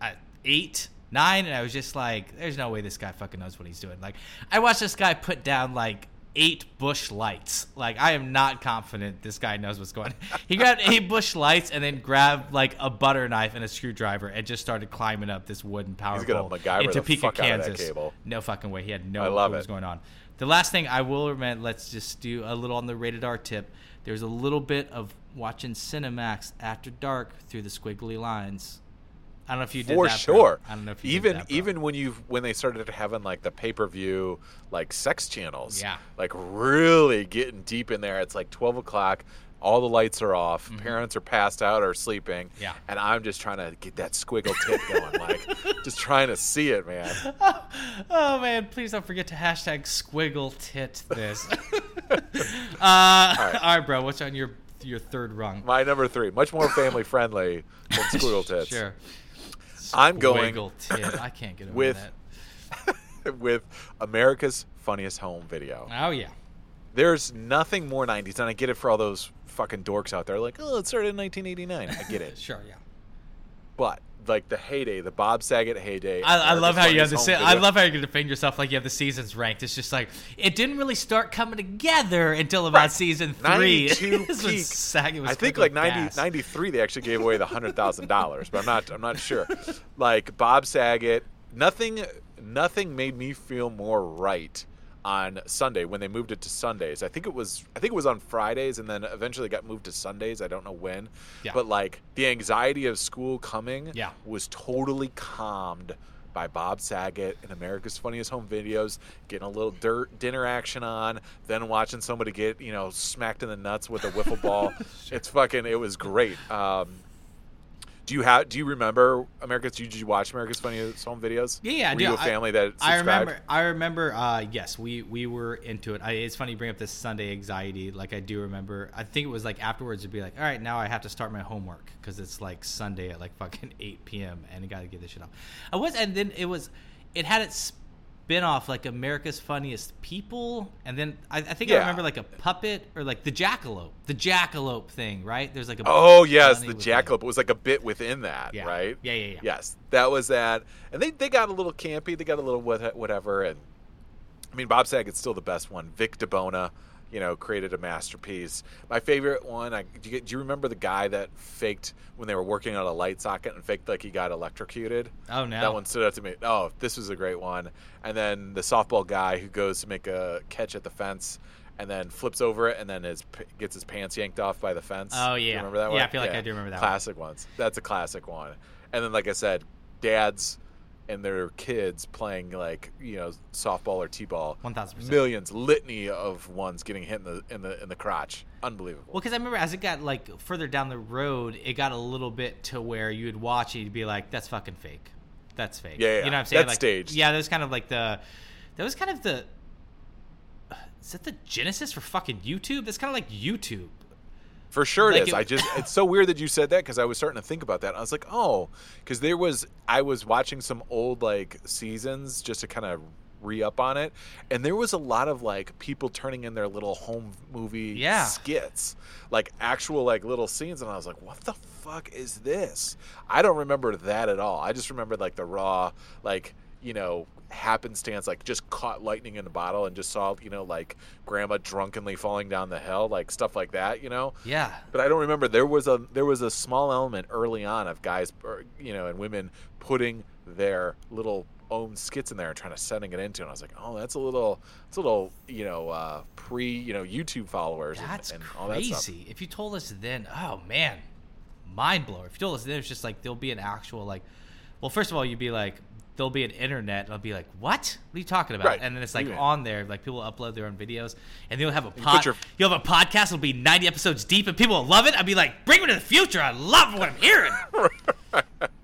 Speaker 1: at eight, nine, and I was just like, "There's no way this guy fucking knows what he's doing." Like, I watched this guy put down like eight Busch Lights. Like, I am not confident this guy knows what's going. on. He grabbed eight Busch Lights and then grabbed like a butter knife and a screwdriver and just started climbing up this wooden power
Speaker 2: He's
Speaker 1: pole in
Speaker 2: the
Speaker 1: Topeka,
Speaker 2: fuck out of that
Speaker 1: Kansas. No fucking way. He had no
Speaker 2: I
Speaker 1: clue what was going on. The last thing I will recommend, let's just do a little on the rated R tip. There's a little bit of watching Cinemax after dark through the squiggly lines. I don't know if you did
Speaker 2: for
Speaker 1: that, bro.
Speaker 2: sure.
Speaker 1: I don't know if you
Speaker 2: even
Speaker 1: did that,
Speaker 2: even when you when they started having like the pay per view like sex channels,
Speaker 1: Yeah.
Speaker 2: like really getting deep in there. It's like twelve o'clock. All the lights are off. Parents are passed out or sleeping.
Speaker 1: Mm-hmm. Yeah.
Speaker 2: and I'm just trying to get that squiggle tip going, like *laughs* just trying to see it, man. *laughs*
Speaker 1: Oh man, please don't forget to hashtag squiggle tit this. *laughs* uh, all, right. bro. What's on your your third rung?
Speaker 2: My number three, much more family friendly than squiggle tits.
Speaker 1: Sure.
Speaker 2: I'm going.
Speaker 1: I can't get over
Speaker 2: with-
Speaker 1: that. *laughs*
Speaker 2: with America's Funniest Home Video.
Speaker 1: Oh yeah.
Speaker 2: There's nothing more 90s, and I get it for all those fucking dorks out there. Like, oh, it started in 1989. I get it. *laughs*
Speaker 1: Sure. Yeah.
Speaker 2: But like the heyday, the Bob Saget heyday.
Speaker 1: I, I love how you have the.
Speaker 2: Funniest
Speaker 1: Se- I love how you can defend yourself like you have the seasons ranked. It's just like it didn't really start coming together until about
Speaker 2: Right.
Speaker 1: season three.
Speaker 2: 92 *laughs* peak.
Speaker 1: Saget was
Speaker 2: I think like
Speaker 1: and
Speaker 2: 90, 93 they actually gave away the hundred thousand dollars, *laughs* but I'm not I'm not sure. Like Bob Saget, nothing nothing made me feel more right on Sunday when they moved it to Sundays. I think it was I think it was on Fridays and then eventually got moved to Sundays. I don't know when.
Speaker 1: Yeah.
Speaker 2: But like the anxiety of school coming
Speaker 1: Yeah.
Speaker 2: was totally calmed by Bob Saget and America's Funniest Home Videos, getting a little dirt dinner action on, then watching somebody get you know smacked in the nuts with a wiffle ball. *laughs* It's fucking. It was great. Um, do you have? Do you remember America's? Did you watch America's Funniest Home Videos?
Speaker 1: Yeah, yeah, I
Speaker 2: Were
Speaker 1: do.
Speaker 2: you a
Speaker 1: I-
Speaker 2: family that
Speaker 1: I remember. I remember. Uh, yes, we we were into it. I, it's funny you bring up this Sunday anxiety. Like I do remember. I think it was like afterwards. It'd be like, all right, now I have to start my homework because it's like Sunday at like fucking *laughs* eight p.m. and I got to get this shit off. I was, and then it was. It had its spin off like America's Funniest People, and then I, I think I remember like a puppet or like the jackalope, the jackalope thing, right? There's like a
Speaker 2: Oh yes, the jackalope. It was like a bit within that,
Speaker 1: Yeah.
Speaker 2: right?
Speaker 1: Yeah, yeah, yeah.
Speaker 2: Yes, that was that. And they they got a little campy. They got a little what- whatever. And I mean, Bob Saget's still the best one. Vin Di Bona, you know, created a masterpiece. My favorite one. I, do, you, do you remember the guy that faked when they were working on a light socket and faked like he got electrocuted?
Speaker 1: Oh, no.
Speaker 2: That one stood out to me. Oh, this was a great one. And then the softball guy who goes to make a catch at the fence. And then flips over it, and then his gets his pants yanked off by the fence.
Speaker 1: Oh,
Speaker 2: Do you
Speaker 1: yeah.
Speaker 2: remember that one?
Speaker 1: Yeah,
Speaker 2: one?
Speaker 1: I feel like I do remember that one.
Speaker 2: Classic ones. That's a classic one. And then, like I said, dads and their kids playing like you know softball or t-ball.
Speaker 1: 1000%.
Speaker 2: Millions, litany of ones getting hit in the in the in the crotch. Unbelievable.
Speaker 1: Well, because I remember as it got like further down the road, it got a little bit to where you would watch it, you'd be like, "That's fucking fake. That's fake."
Speaker 2: Yeah, yeah,
Speaker 1: You know what I'm saying?
Speaker 2: that's
Speaker 1: like,
Speaker 2: staged.
Speaker 1: Yeah, that was kind of like the, that was kind of the. Is that the genesis for fucking YouTube? That's kind of like YouTube.
Speaker 2: For sure it
Speaker 1: Like
Speaker 2: is.
Speaker 1: it-
Speaker 2: I just it's so weird that you said that because I was starting to think about that. I was like, oh, because there was I was watching some old like seasons just to kind of re up on it, and there was a lot of like people turning in their little home movie
Speaker 1: Yeah.
Speaker 2: skits, like actual like little scenes, and I was like, what the fuck is this? I don't remember that at all. I just remembered like the raw like you know happenstance like just caught lightning in a bottle and just saw you know like grandma drunkenly falling down the hill like stuff like that you know
Speaker 1: Yeah.
Speaker 2: but I don't remember there was a there was a small element early on of guys you know and women putting their little own skits in there and trying to setting it into and I was like oh that's a little it's a little you know uh, pre you know YouTube followers and-
Speaker 1: That's
Speaker 2: and, all that stuff
Speaker 1: crazy. If you told us then, oh man, mind blower. If you told us then, it's just like there'll be an actual like. Well, first of all, you'd be like, there'll be an internet. I'll be like, what? What are you talking about?
Speaker 2: Right.
Speaker 1: And then it's like
Speaker 2: Yeah.
Speaker 1: on there, like people upload their own videos, and you'll have a pod.
Speaker 2: your-
Speaker 1: You'll have a podcast. It'll be ninety episodes deep, and people will love it. I'd be like, bring me to the future. I love what I'm hearing. *laughs*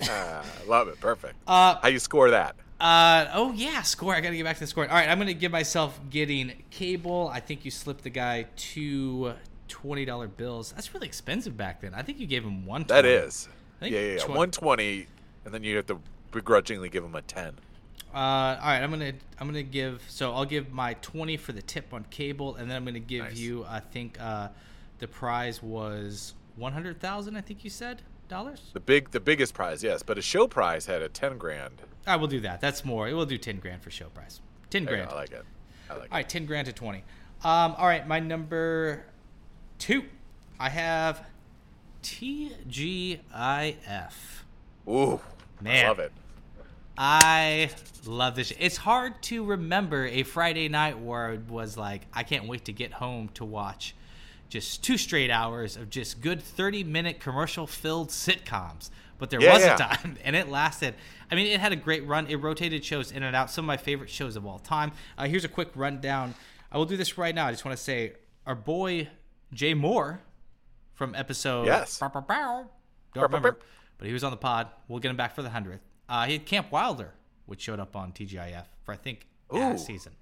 Speaker 2: Ah, love it perfect
Speaker 1: Uh,
Speaker 2: how you score that
Speaker 1: Uh oh yeah, score. I gotta get back to the score. All right, I'm gonna give myself getting cable. I think you slipped the guy two twenty dollar bills. That's really expensive back then. I think you gave him one.
Speaker 2: that is yeah yeah, yeah. 120 and then you have to begrudgingly give them a 10
Speaker 1: Uh, all right, I'm gonna I'm gonna give. So I'll give my twenty for the tip on cable, and then I'm gonna give
Speaker 2: Nice.
Speaker 1: you. I think uh, the prize was one hundred thousand. I think you said dollars.
Speaker 2: the big the biggest prize yes but a show prize had a 10 grand
Speaker 1: I will do that. That's more. We'll do ten grand for show prize. Ten grand.
Speaker 2: I like it I like
Speaker 1: All right, ten grand to twenty. Um, all right, my number two. I have TGIF.
Speaker 2: ooh
Speaker 1: Man.
Speaker 2: I love it
Speaker 1: I love this. It's hard to remember a Friday night where it was like, I can't wait to get home to watch just two straight hours of just good 30 minute commercial filled sitcoms. But there
Speaker 2: Yeah,
Speaker 1: was
Speaker 2: yeah.
Speaker 1: a *laughs* time, and it lasted. I mean, it had a great run. It rotated shows in and out. Some of my favorite shows of all time. Uh, here's a quick rundown. I will do this right now. I just want to say our boy Jay Moore from episode
Speaker 2: Yes.
Speaker 1: Bow, bow, bow. Don't remember, but he was on the pod. We'll get him back for the hundredth. Uh, he had Camp Wilder, which showed up on TGIF for I think last season.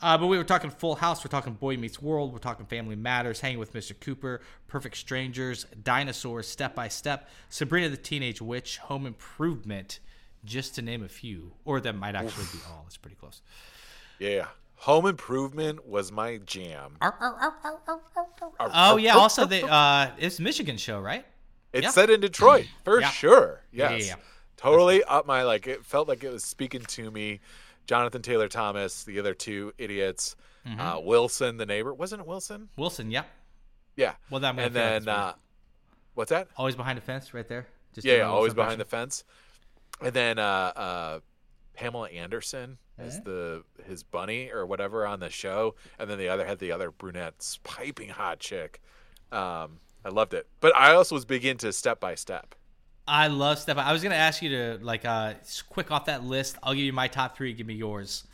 Speaker 1: Uh, but we were talking Full House. We're talking Boy Meets World. We're talking Family Matters. Hanging with Mr. Cooper. Perfect Strangers. Dinosaurs. Step by Step. Sabrina the Teenage Witch. Home Improvement. Just to name a few, or that might actually be all. It's pretty close.
Speaker 2: Yeah. Home Improvement was my jam.
Speaker 1: Oh yeah. Also, the uh, it's Michigan show, right?
Speaker 2: It's
Speaker 1: yeah.
Speaker 2: set in Detroit *clears throat* for
Speaker 1: Yeah.
Speaker 2: sure.
Speaker 1: Yeah,
Speaker 2: Yes.
Speaker 1: yeah, yeah.
Speaker 2: Totally up my like. It felt like it was speaking to me. Jonathan Taylor Thomas, the other two idiots,
Speaker 1: Mm-hmm.
Speaker 2: uh, Wilson, the neighbor. Wasn't it Wilson?
Speaker 1: Wilson. Yep.
Speaker 2: Yeah.
Speaker 1: Well, that
Speaker 2: and then uh, what's that?
Speaker 1: Always behind the fence, right there. Just
Speaker 2: Yeah, yeah always behind the fence. And then uh, uh, Pamela Anderson is the his bunny or whatever on the show, and then the other had the other brunette, piping hot chick. Um, I loved it, but I also was big into Step by Step.
Speaker 1: I love Step. I was gonna ask you to like uh quick off that list. I'll give you my top three. Give me yours.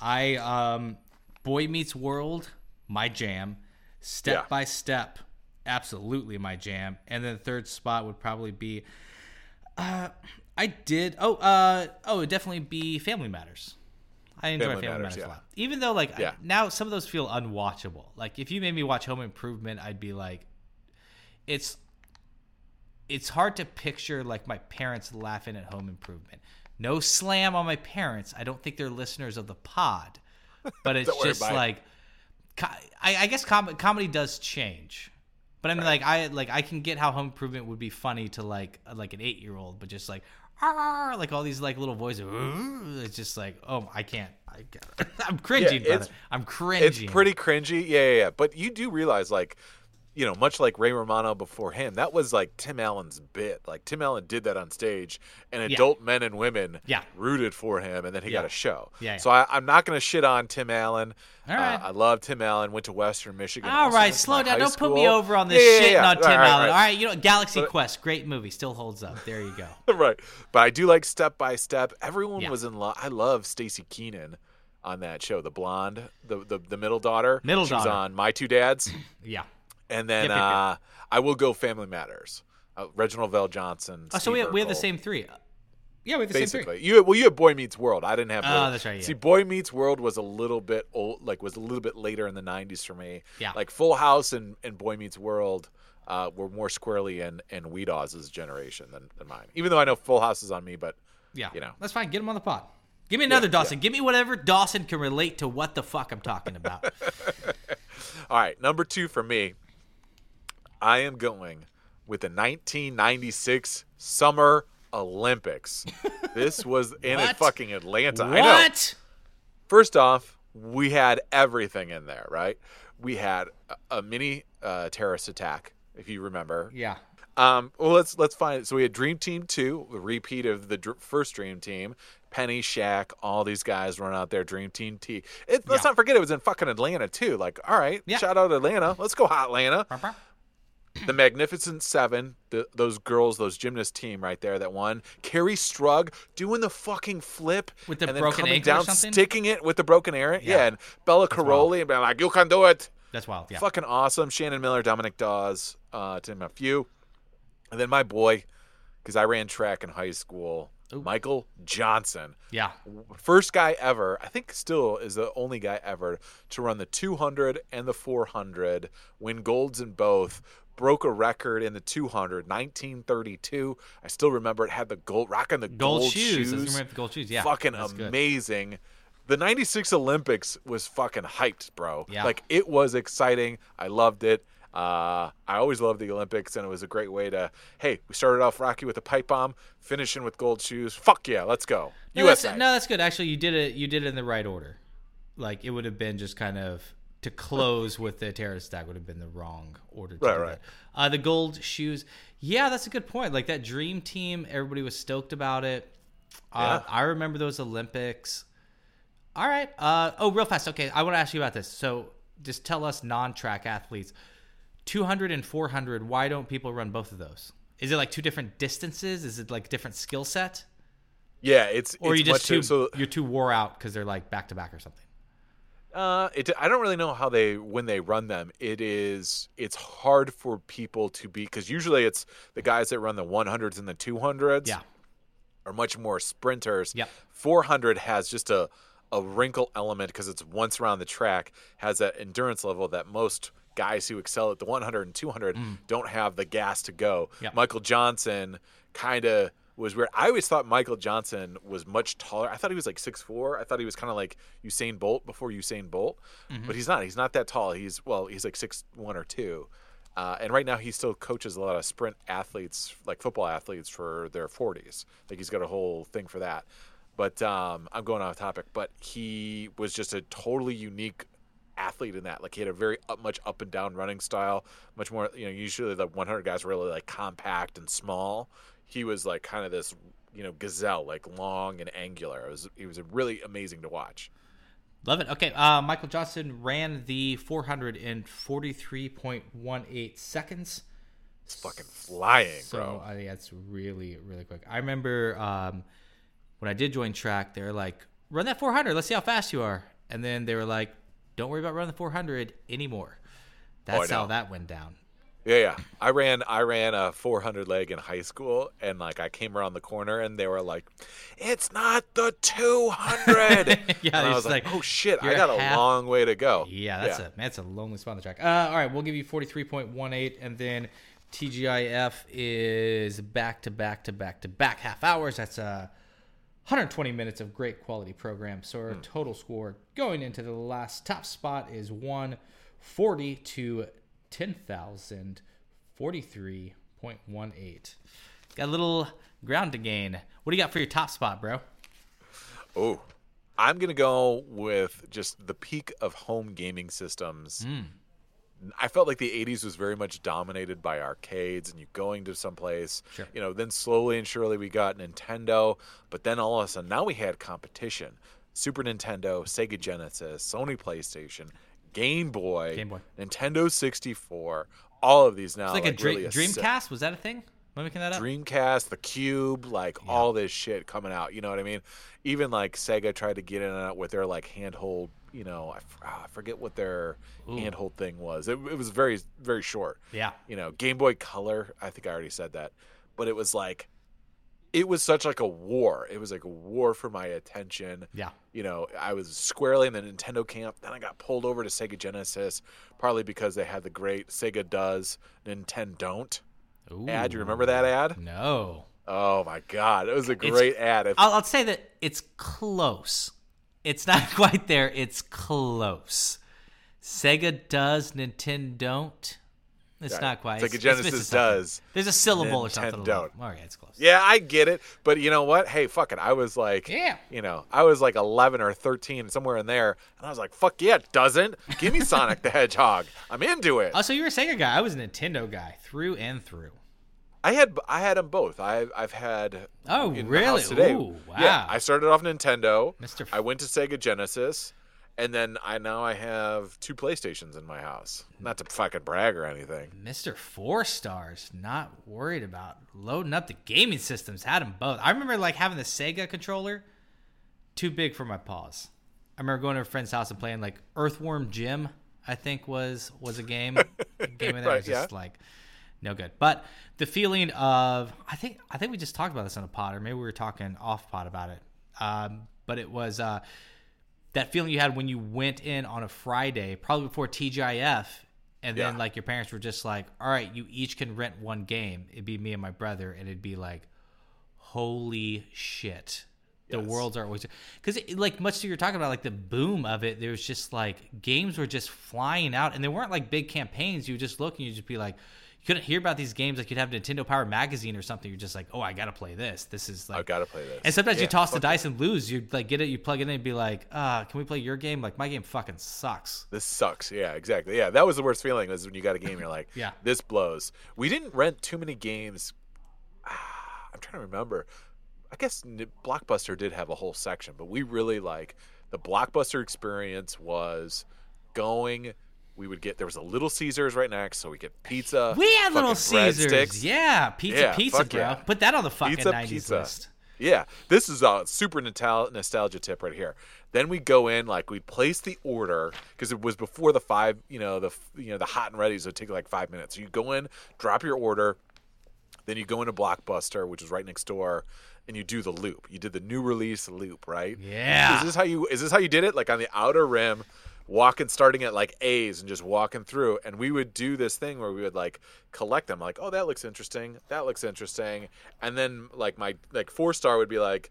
Speaker 1: I um, Boy Meets World, my jam. Step
Speaker 2: Yeah.
Speaker 1: by Step, absolutely my jam. And then the third spot would probably be. Uh, I did. Oh, uh, oh, it'd definitely be Family Matters. I enjoy
Speaker 2: Family
Speaker 1: Family,
Speaker 2: Matters,
Speaker 1: Matters, a lot. Even though, like, I- now some of those feel unwatchable. Like, if you made me watch Home Improvement, I'd be like, it's it's hard to picture like my parents laughing at Home Improvement. No slam on my parents. I don't think they're listeners of the pod, but it's just
Speaker 2: about it.
Speaker 1: like I, I guess com- comedy does change. But I mean, like I like I can get how Home Improvement would be funny to like like an eight year old, but just like "Ah," like all these like little voices. It's just like oh I can't. I can't. *laughs* I'm cringing.
Speaker 2: Yeah,
Speaker 1: brother. I'm cringing.
Speaker 2: It's pretty cringy, yeah, yeah, yeah. But you do realize, like, you know, much like Ray Romano before him, that was like Tim Allen's bit. Like Tim Allen did that on stage, and adult men and women
Speaker 1: Yeah.
Speaker 2: rooted for him, and then he got a show.
Speaker 1: Yeah, yeah.
Speaker 2: So I, I'm not going to shit on Tim Allen.
Speaker 1: All right.
Speaker 2: Uh, I love Tim Allen. Went to Western Michigan.
Speaker 1: All
Speaker 2: also
Speaker 1: right, slow down. Don't put me over on this
Speaker 2: Yeah, yeah,
Speaker 1: shit
Speaker 2: yeah.
Speaker 1: on Tim
Speaker 2: All right,
Speaker 1: Allen.
Speaker 2: all
Speaker 1: All
Speaker 2: right.
Speaker 1: you know, Galaxy
Speaker 2: But-
Speaker 1: Quest, great movie, still holds up. There you go. *laughs*
Speaker 2: right. But I do like Step by Step. Everyone
Speaker 1: Yeah.
Speaker 2: was in love. I love Staci Keanan on that show, the blonde, the the, the middle daughter.
Speaker 1: Middle
Speaker 2: she was
Speaker 1: daughter.
Speaker 2: on My Two Dads. *clears throat*
Speaker 1: Yeah.
Speaker 2: And then
Speaker 1: Yep, yep, yep.
Speaker 2: uh, I will go Family Matters. Uh, Reginald VelJohnson.
Speaker 1: Oh, so we have, we have the same three. Yeah, we have the same three.
Speaker 2: You well, you have Boy Meets World. I didn't have.
Speaker 1: Oh,
Speaker 2: Boy-
Speaker 1: that's right, yeah.
Speaker 2: See, Boy Meets World was a little bit old, like was a little bit later in the '90s for me.
Speaker 1: Yeah.
Speaker 2: Like Full House and, and Boy Meets World uh, were more squarely in in Weed Oz's generation than, than mine. Even though I know Full House is on me, but
Speaker 1: Yeah,
Speaker 2: you know.
Speaker 1: that's fine. Get him on the pod. Give me another Dawson. Give me whatever Dawson can relate to what the fuck I'm talking about. *laughs*
Speaker 2: All right, number two for me. I am going with the 1996 Summer Olympics. *laughs* this was in
Speaker 1: What?
Speaker 2: fucking Atlanta.
Speaker 1: What?
Speaker 2: First off, we had everything in there, right? We had a, a mini uh, terrorist attack, if you remember.
Speaker 1: Yeah.
Speaker 2: Um, well, let's let's find. It. So we had Dream Team two, the repeat of the dr- first Dream Team. Penny, Shaq, all these guys run out there. Dream Team T. It, let's
Speaker 1: Yeah.
Speaker 2: not forget it was in fucking Atlanta too. Like, all right,
Speaker 1: Yeah.
Speaker 2: shout out Atlanta. Let's go, hot Atlanta. The Magnificent Seven, the, those girls, those gymnast team right there that won. Kerri Strug doing the fucking flip
Speaker 1: With the
Speaker 2: and then coming down, sticking it with the broken air. Yeah,
Speaker 1: Yeah.
Speaker 2: and Bela Karolyi and being like, "You can do it."
Speaker 1: That's wild. Yeah.
Speaker 2: Fucking awesome. Shannon Miller, Dominique Dawes, uh, to name a few. And then my boy, because I ran track in high school,
Speaker 1: Ooh.
Speaker 2: Michael Johnson.
Speaker 1: Yeah.
Speaker 2: First guy ever, I think still is the only guy ever to run the 200 and the 400, win golds in both. Broke a record in the 200, 1932. I still remember it had the gold, rocking the
Speaker 1: Gold,
Speaker 2: gold,
Speaker 1: shoes. Remember the gold shoes. Yeah.
Speaker 2: fucking
Speaker 1: that's good.
Speaker 2: amazing. The 96 Olympics was fucking hyped, bro.
Speaker 1: Yeah.
Speaker 2: Like it was exciting. I loved it. Uh, I always loved the Olympics, and it was a great way to. Hey, we started off rocky with a pipe bomb, finishing with gold shoes. Fuck yeah, let's go.
Speaker 1: No, that's,
Speaker 2: USA.
Speaker 1: no, that's good. Actually, you did it. You did it in the right order. Like it would have been just kind of to close with the terrorist attack would have been the wrong order. To
Speaker 2: Right, right.
Speaker 1: that. Uh, the gold shoes. Yeah, that's a good point. Like that dream team, everybody was stoked about it. Uh,
Speaker 2: Yeah.
Speaker 1: I remember those Olympics. All right. Uh, oh, real fast. Okay, I want to ask you about this. So, just tell us non-track athletes, 200 and 400. Why don't people run both of those? Is it like two different distances? Is it like different skill set?
Speaker 2: yeah, it's
Speaker 1: or
Speaker 2: it's
Speaker 1: you just too
Speaker 2: so.
Speaker 1: you're too wore out because they're like back to back or something.
Speaker 2: Uh, it, I don't really know how they when they run them. It is it's hard for people to be because usually it's the guys that run the 100s and the 200s.
Speaker 1: Yeah,
Speaker 2: are much more sprinters.
Speaker 1: Yep.
Speaker 2: 400 has just a a wrinkle element because it's once around the track has that endurance level that most guys who excel at the 100 and 200 don't have the gas to go.
Speaker 1: Yep.
Speaker 2: Michael Johnson kind of was weird. I always thought Michael Johnson was much taller. I thought he was like six four. I thought he was kind of like Usain Bolt before Usain Bolt, but he's not. He's not that tall. He's well, he's like six one or 2. Uh, and right now, he still coaches a lot of sprint athletes, like football athletes, for their 40s. Like he's got a whole thing for that. But um, I'm going off topic. But he was just a totally unique athlete in that. Like he had a very up, much up and down running style. Much more, you know. Usually the 100 guys are really like compact and small. He was like kind of this, you know, gazelle, like long and angular. It was he was really amazing to watch.
Speaker 1: love it. Okay, uh, Michael Johnson ran the 400 in 43.18 seconds.
Speaker 2: It's fucking flying,
Speaker 1: So
Speaker 2: bro.
Speaker 1: uh, yeah, it's really really quick. I remember um, when I did join track, they were like, "Run that 400. Let's see how fast you are." And then they were like, "Don't worry about running the 400 anymore." That's
Speaker 2: Oh,
Speaker 1: how that went down.
Speaker 2: Yeah, yeah. I ran I ran a 400 leg in high school and like I came around the corner and they were like, "It's not the 200." *laughs*
Speaker 1: Yeah,
Speaker 2: and I was like, "Oh shit, I got a
Speaker 1: half-
Speaker 2: long way to go."
Speaker 1: Yeah, that's a man, that's a lonely spot on the track. Uh, all right, we'll give you forty three point one eight, and then TGIF is back to back to back to back half hours. That's uh, 120 minutes of great quality program. So our total score going into the last top spot is 140 to 10,000, 43.18. Got a little ground to gain. What do you got for your top spot, bro?
Speaker 2: Oh, I'm gonna go with just the peak of home gaming systems.
Speaker 1: Hmm.
Speaker 2: I felt like the '80s was very much dominated by arcades and you going to some place.
Speaker 1: Sure.
Speaker 2: You know, then slowly and surely we got Nintendo, but then all of a sudden now we had competition: Super Nintendo, Sega Genesis, Sony PlayStation, Game Boy,
Speaker 1: Game Boy.
Speaker 2: Nintendo 64. All of these now,
Speaker 1: It's like, a dream,
Speaker 2: really
Speaker 1: Dreamcast. Was that a thing? Am I making that up?
Speaker 2: Dreamcast, the Cube, like all this shit coming out. You know what I mean? Even like Sega tried to get in on it with their like handhold. You know, I, f- ah, I forget what their handhold thing was. It, it was very very short.
Speaker 1: Yeah.
Speaker 2: You know, Game Boy Color. I think I already said that, but it was like, it was such like a war. It was like a war for my attention.
Speaker 1: Yeah.
Speaker 2: You know, I was squarely in the Nintendo camp. Then I got pulled over to Sega Genesis, partly because they had the great Sega does, Nintendo don't ad. You remember that ad?
Speaker 1: No.
Speaker 2: Oh my god, it was a great ad. If,
Speaker 1: I'll, I'll say that it's close. It's not *laughs* quite there. It's close. Sega does, Nintendo don't. It's
Speaker 2: Right.
Speaker 1: not quite. It's- it's
Speaker 2: Genesis
Speaker 1: missing something.
Speaker 2: does,
Speaker 1: There's a syllable or something.
Speaker 2: Don't.
Speaker 1: All right, it's close.
Speaker 2: yeah, I get it, but you know what? Hey, fuck it. I was like,
Speaker 1: Yeah.
Speaker 2: you know, I was like 11 or 13, somewhere in there, and I was like, fuck yeah, it doesn't. Give me Sonic the *laughs* Hedgehog. I'm into it.
Speaker 1: Oh, so you were a Sega guy. I was a Nintendo guy through and through.
Speaker 2: I had I had them both. I I've had
Speaker 1: Oh, really?
Speaker 2: today.
Speaker 1: Ooh,
Speaker 2: Yeah. I started off Nintendo.
Speaker 1: Mr. F-
Speaker 2: I went to Sega Genesis, and then I now I have two PlayStations in my house. Not to fucking brag or anything.
Speaker 1: Mr. Four Stars, not worried about loading up the gaming systems. Had them both. I remember like having the Sega controller, too big for my paws. I remember going to a friend's house and playing like Earthworm Jim. I think was was a game. a *laughs* game there
Speaker 2: Right,
Speaker 1: was just
Speaker 2: yeah.
Speaker 1: like no good. But the feeling of I think I think we just talked about this on a pod, or maybe we were talking off pod about it. Um, but it was uh, that feeling you had when you went in on a Friday, probably before TGIF, and then
Speaker 2: Yeah.
Speaker 1: like your parents were just like, "All right, you each can rent one game." It'd be me and my brother, and it'd be like, "Holy shit!" The
Speaker 2: Yes.
Speaker 1: worlds are always because like much to you're talking about like the boom of it. There was just like games were just flying out, and they weren't like big campaigns. You would just look and you just be like. You couldn't hear about these games like you'd have Nintendo Power Magazine or something. You're just like, oh, I gotta play this. This is like
Speaker 2: I've got to play this.
Speaker 1: and sometimes you toss the dice and lose. You like get it, you plug it in and be like, uh, can we play your game? Like my game fucking sucks.
Speaker 2: This sucks. Yeah, exactly. Yeah, that was the worst feeling is when you got a game, you're like, *laughs*
Speaker 1: Yeah.
Speaker 2: this blows. We didn't rent too many games. Ah, *sighs* I'm trying to remember. I guess Blockbuster did have a whole section, but we really like the Blockbuster experience was going. We would get there was a Little Caesars right next, so we get pizza.
Speaker 1: We had Little Caesars.
Speaker 2: breadsticks.
Speaker 1: Yeah, pizza,
Speaker 2: Yeah,
Speaker 1: pizza, bro.
Speaker 2: yeah.
Speaker 1: Put that on the fucking
Speaker 2: Pizza,
Speaker 1: 90s
Speaker 2: pizza.
Speaker 1: list.
Speaker 2: Yeah, this is a super nostal- nostalgia tip right here. Then we go in, like we place the order because it was before the five, you know, the you know the hot and ready, so it take like five minutes. So you go in, drop your order, then you go into Blockbuster, which is right next door, and you do the loop. You did the new release loop, right?
Speaker 1: Yeah.
Speaker 2: Is this how you? Is this how you did it? Like on the outer rim, walking, starting at like A's and just walking through. And we would do this thing where we would like collect them. Like, oh, that looks interesting. That looks interesting. And then like my like four star would be like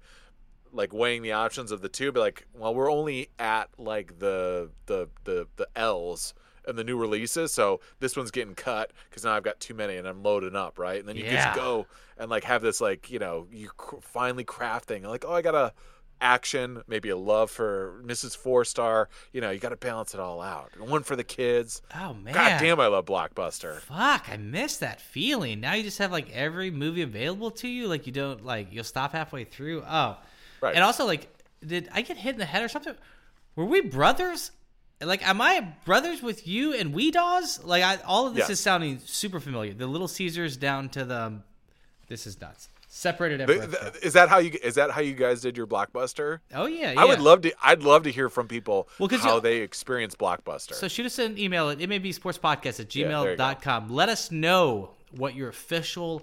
Speaker 2: like weighing the options of the two, be like, well, we're only at like the the the the L's and the new releases, so this one's getting cut because now I've got too many and I'm loading up, right? And then you
Speaker 1: Yeah.
Speaker 2: just go and like have this like you know you cr- finally crafting like oh I got a action maybe a love for Mrs. Four Star you know you got to balance it all out one for the kids
Speaker 1: Oh man.
Speaker 2: God damn I love Blockbuster
Speaker 1: Fuck, I miss that feeling. Now you just have like every movie available to you. Like you don't like you'll stop halfway through. Oh,
Speaker 2: Right.
Speaker 1: And also like, did I get hit in the head or something? Were we brothers? Like, am I brothers with you and we Dawes? Like, I, all of this is sounding super familiar. The Little Caesars down to the. um, this is nuts. Separated at
Speaker 2: Th- is that how you is that how you guys did your Blockbuster
Speaker 1: oh yeah,
Speaker 2: I would love to I'd love to hear from people
Speaker 1: Well,
Speaker 2: how they experience Blockbuster
Speaker 1: So shoot us an email at mabsportspodcast at
Speaker 2: Yeah,
Speaker 1: gmail.com. Let us know what your official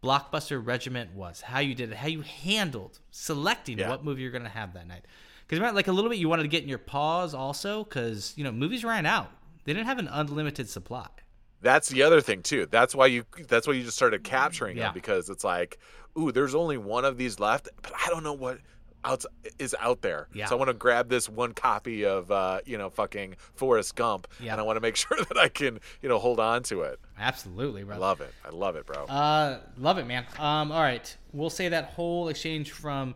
Speaker 1: blockbuster regiment was, how you did it, how you handled selecting
Speaker 2: Yeah.
Speaker 1: what movie you're going to have that night. Because like a little bit you wanted to get in your paws also because, you know, movies ran out. They didn't have an unlimited supply.
Speaker 2: That's the other thing too. That's why you. That's why you just started capturing
Speaker 1: Yeah.
Speaker 2: them because it's like, ooh, there's only one of these left, but I don't know what else is out there.
Speaker 1: Yeah.
Speaker 2: So I want to grab this one copy of, uh, you know, fucking Forrest Gump,
Speaker 1: Yeah.
Speaker 2: and I want to make *laughs* sure that I can, you know, hold on to it.
Speaker 1: Absolutely, bro.
Speaker 2: I love it. I love it, bro.
Speaker 1: Uh, love it, man. Um, all right, we'll say that whole exchange from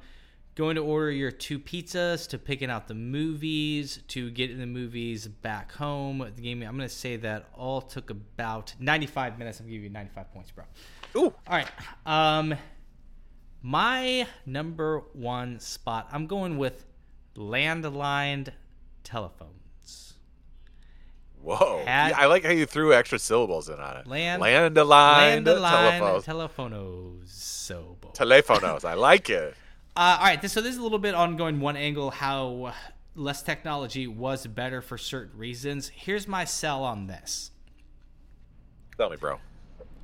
Speaker 1: going to order your two pizzas to picking out the movies to getting the movies back home. The game. I'm gonna say that all took about 95 minutes. I'm gonna give you 95 points, bro.
Speaker 2: ooh,
Speaker 1: All right. Um, my number one spot. I'm going with landline telephones.
Speaker 2: whoa!
Speaker 1: Had-
Speaker 2: I like how you threw extra syllables in on it.
Speaker 1: Land-
Speaker 2: Landline,
Speaker 1: Landline
Speaker 2: telephones,
Speaker 1: telephonos. So.
Speaker 2: telephonos. I like it. *laughs*
Speaker 1: Uh, all right, this, so this is a little bit ongoing one angle how less technology was better for certain reasons. Here's my sell on this:
Speaker 2: Tell me, bro.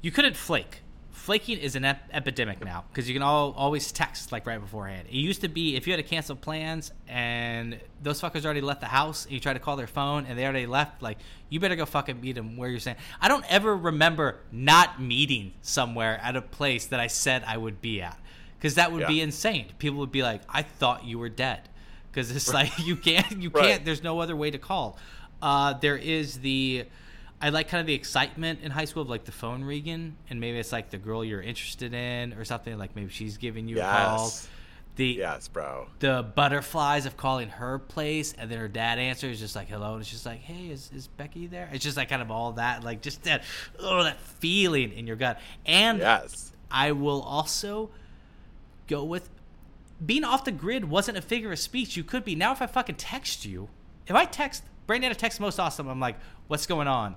Speaker 1: you couldn't flake. Flaking is an ep- epidemic now because you can all always text like right beforehand. It used to be if you had to cancel plans and those fuckers already left the house and you try to call their phone and they already left, like you better go fucking meet them where you're saying. I don't ever remember not meeting somewhere at a place that I said I would be at because that would be insane. People would be like, "I thought you were dead," because it's like *laughs* you can't, you *laughs*
Speaker 2: Right.
Speaker 1: can't. There's no other way to call. Uh, there is the, I like kind of the excitement in high school of like the phone ringing, and maybe it's like the girl you're interested in or something. Like maybe she's giving you a call.
Speaker 2: Yes.
Speaker 1: The
Speaker 2: Yes, bro.
Speaker 1: the butterflies of calling her place, and then her dad answers just like hello, and it's just like, hey, is, is Becky there? It's just like kind of all that, like just that, oh, that feeling in your gut. And
Speaker 2: Yes.
Speaker 1: I will also go with being off the grid wasn't a figure of speech. You could be now. If I fucking text you, if I text Brandon a text most awesome, I'm like, what's going on?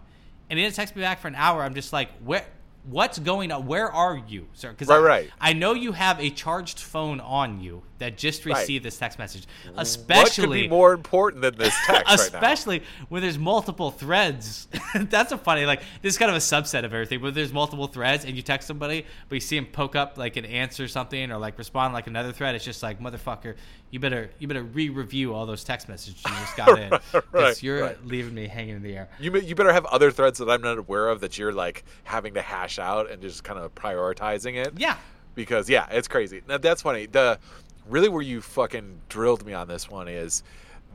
Speaker 1: And he didn't text me back for an hour. I'm just like, where? What's going on? Where are you, sir? Because
Speaker 2: Right,
Speaker 1: I,
Speaker 2: right.
Speaker 1: I know you have a charged phone on you that just
Speaker 2: Right.
Speaker 1: received this text message.
Speaker 2: Especially what could be more important than this *laughs* text right now?
Speaker 1: especially when there's multiple threads. *laughs* That's a funny like this is kind of a subset of everything. But there's multiple threads and you text somebody, but you see him poke up like an answer something or like respond like another thread. It's just like motherfucker, you better you better re-review all those text messages you just got *laughs* in because
Speaker 2: Right,
Speaker 1: you're
Speaker 2: right.
Speaker 1: leaving me hanging in the air.
Speaker 2: You, you better have other threads that I'm not aware of that you're like having to hash out and just kind of prioritizing it.
Speaker 1: Yeah.
Speaker 2: Because yeah, it's crazy. Now that's funny. The really where you fucking drilled me on this one is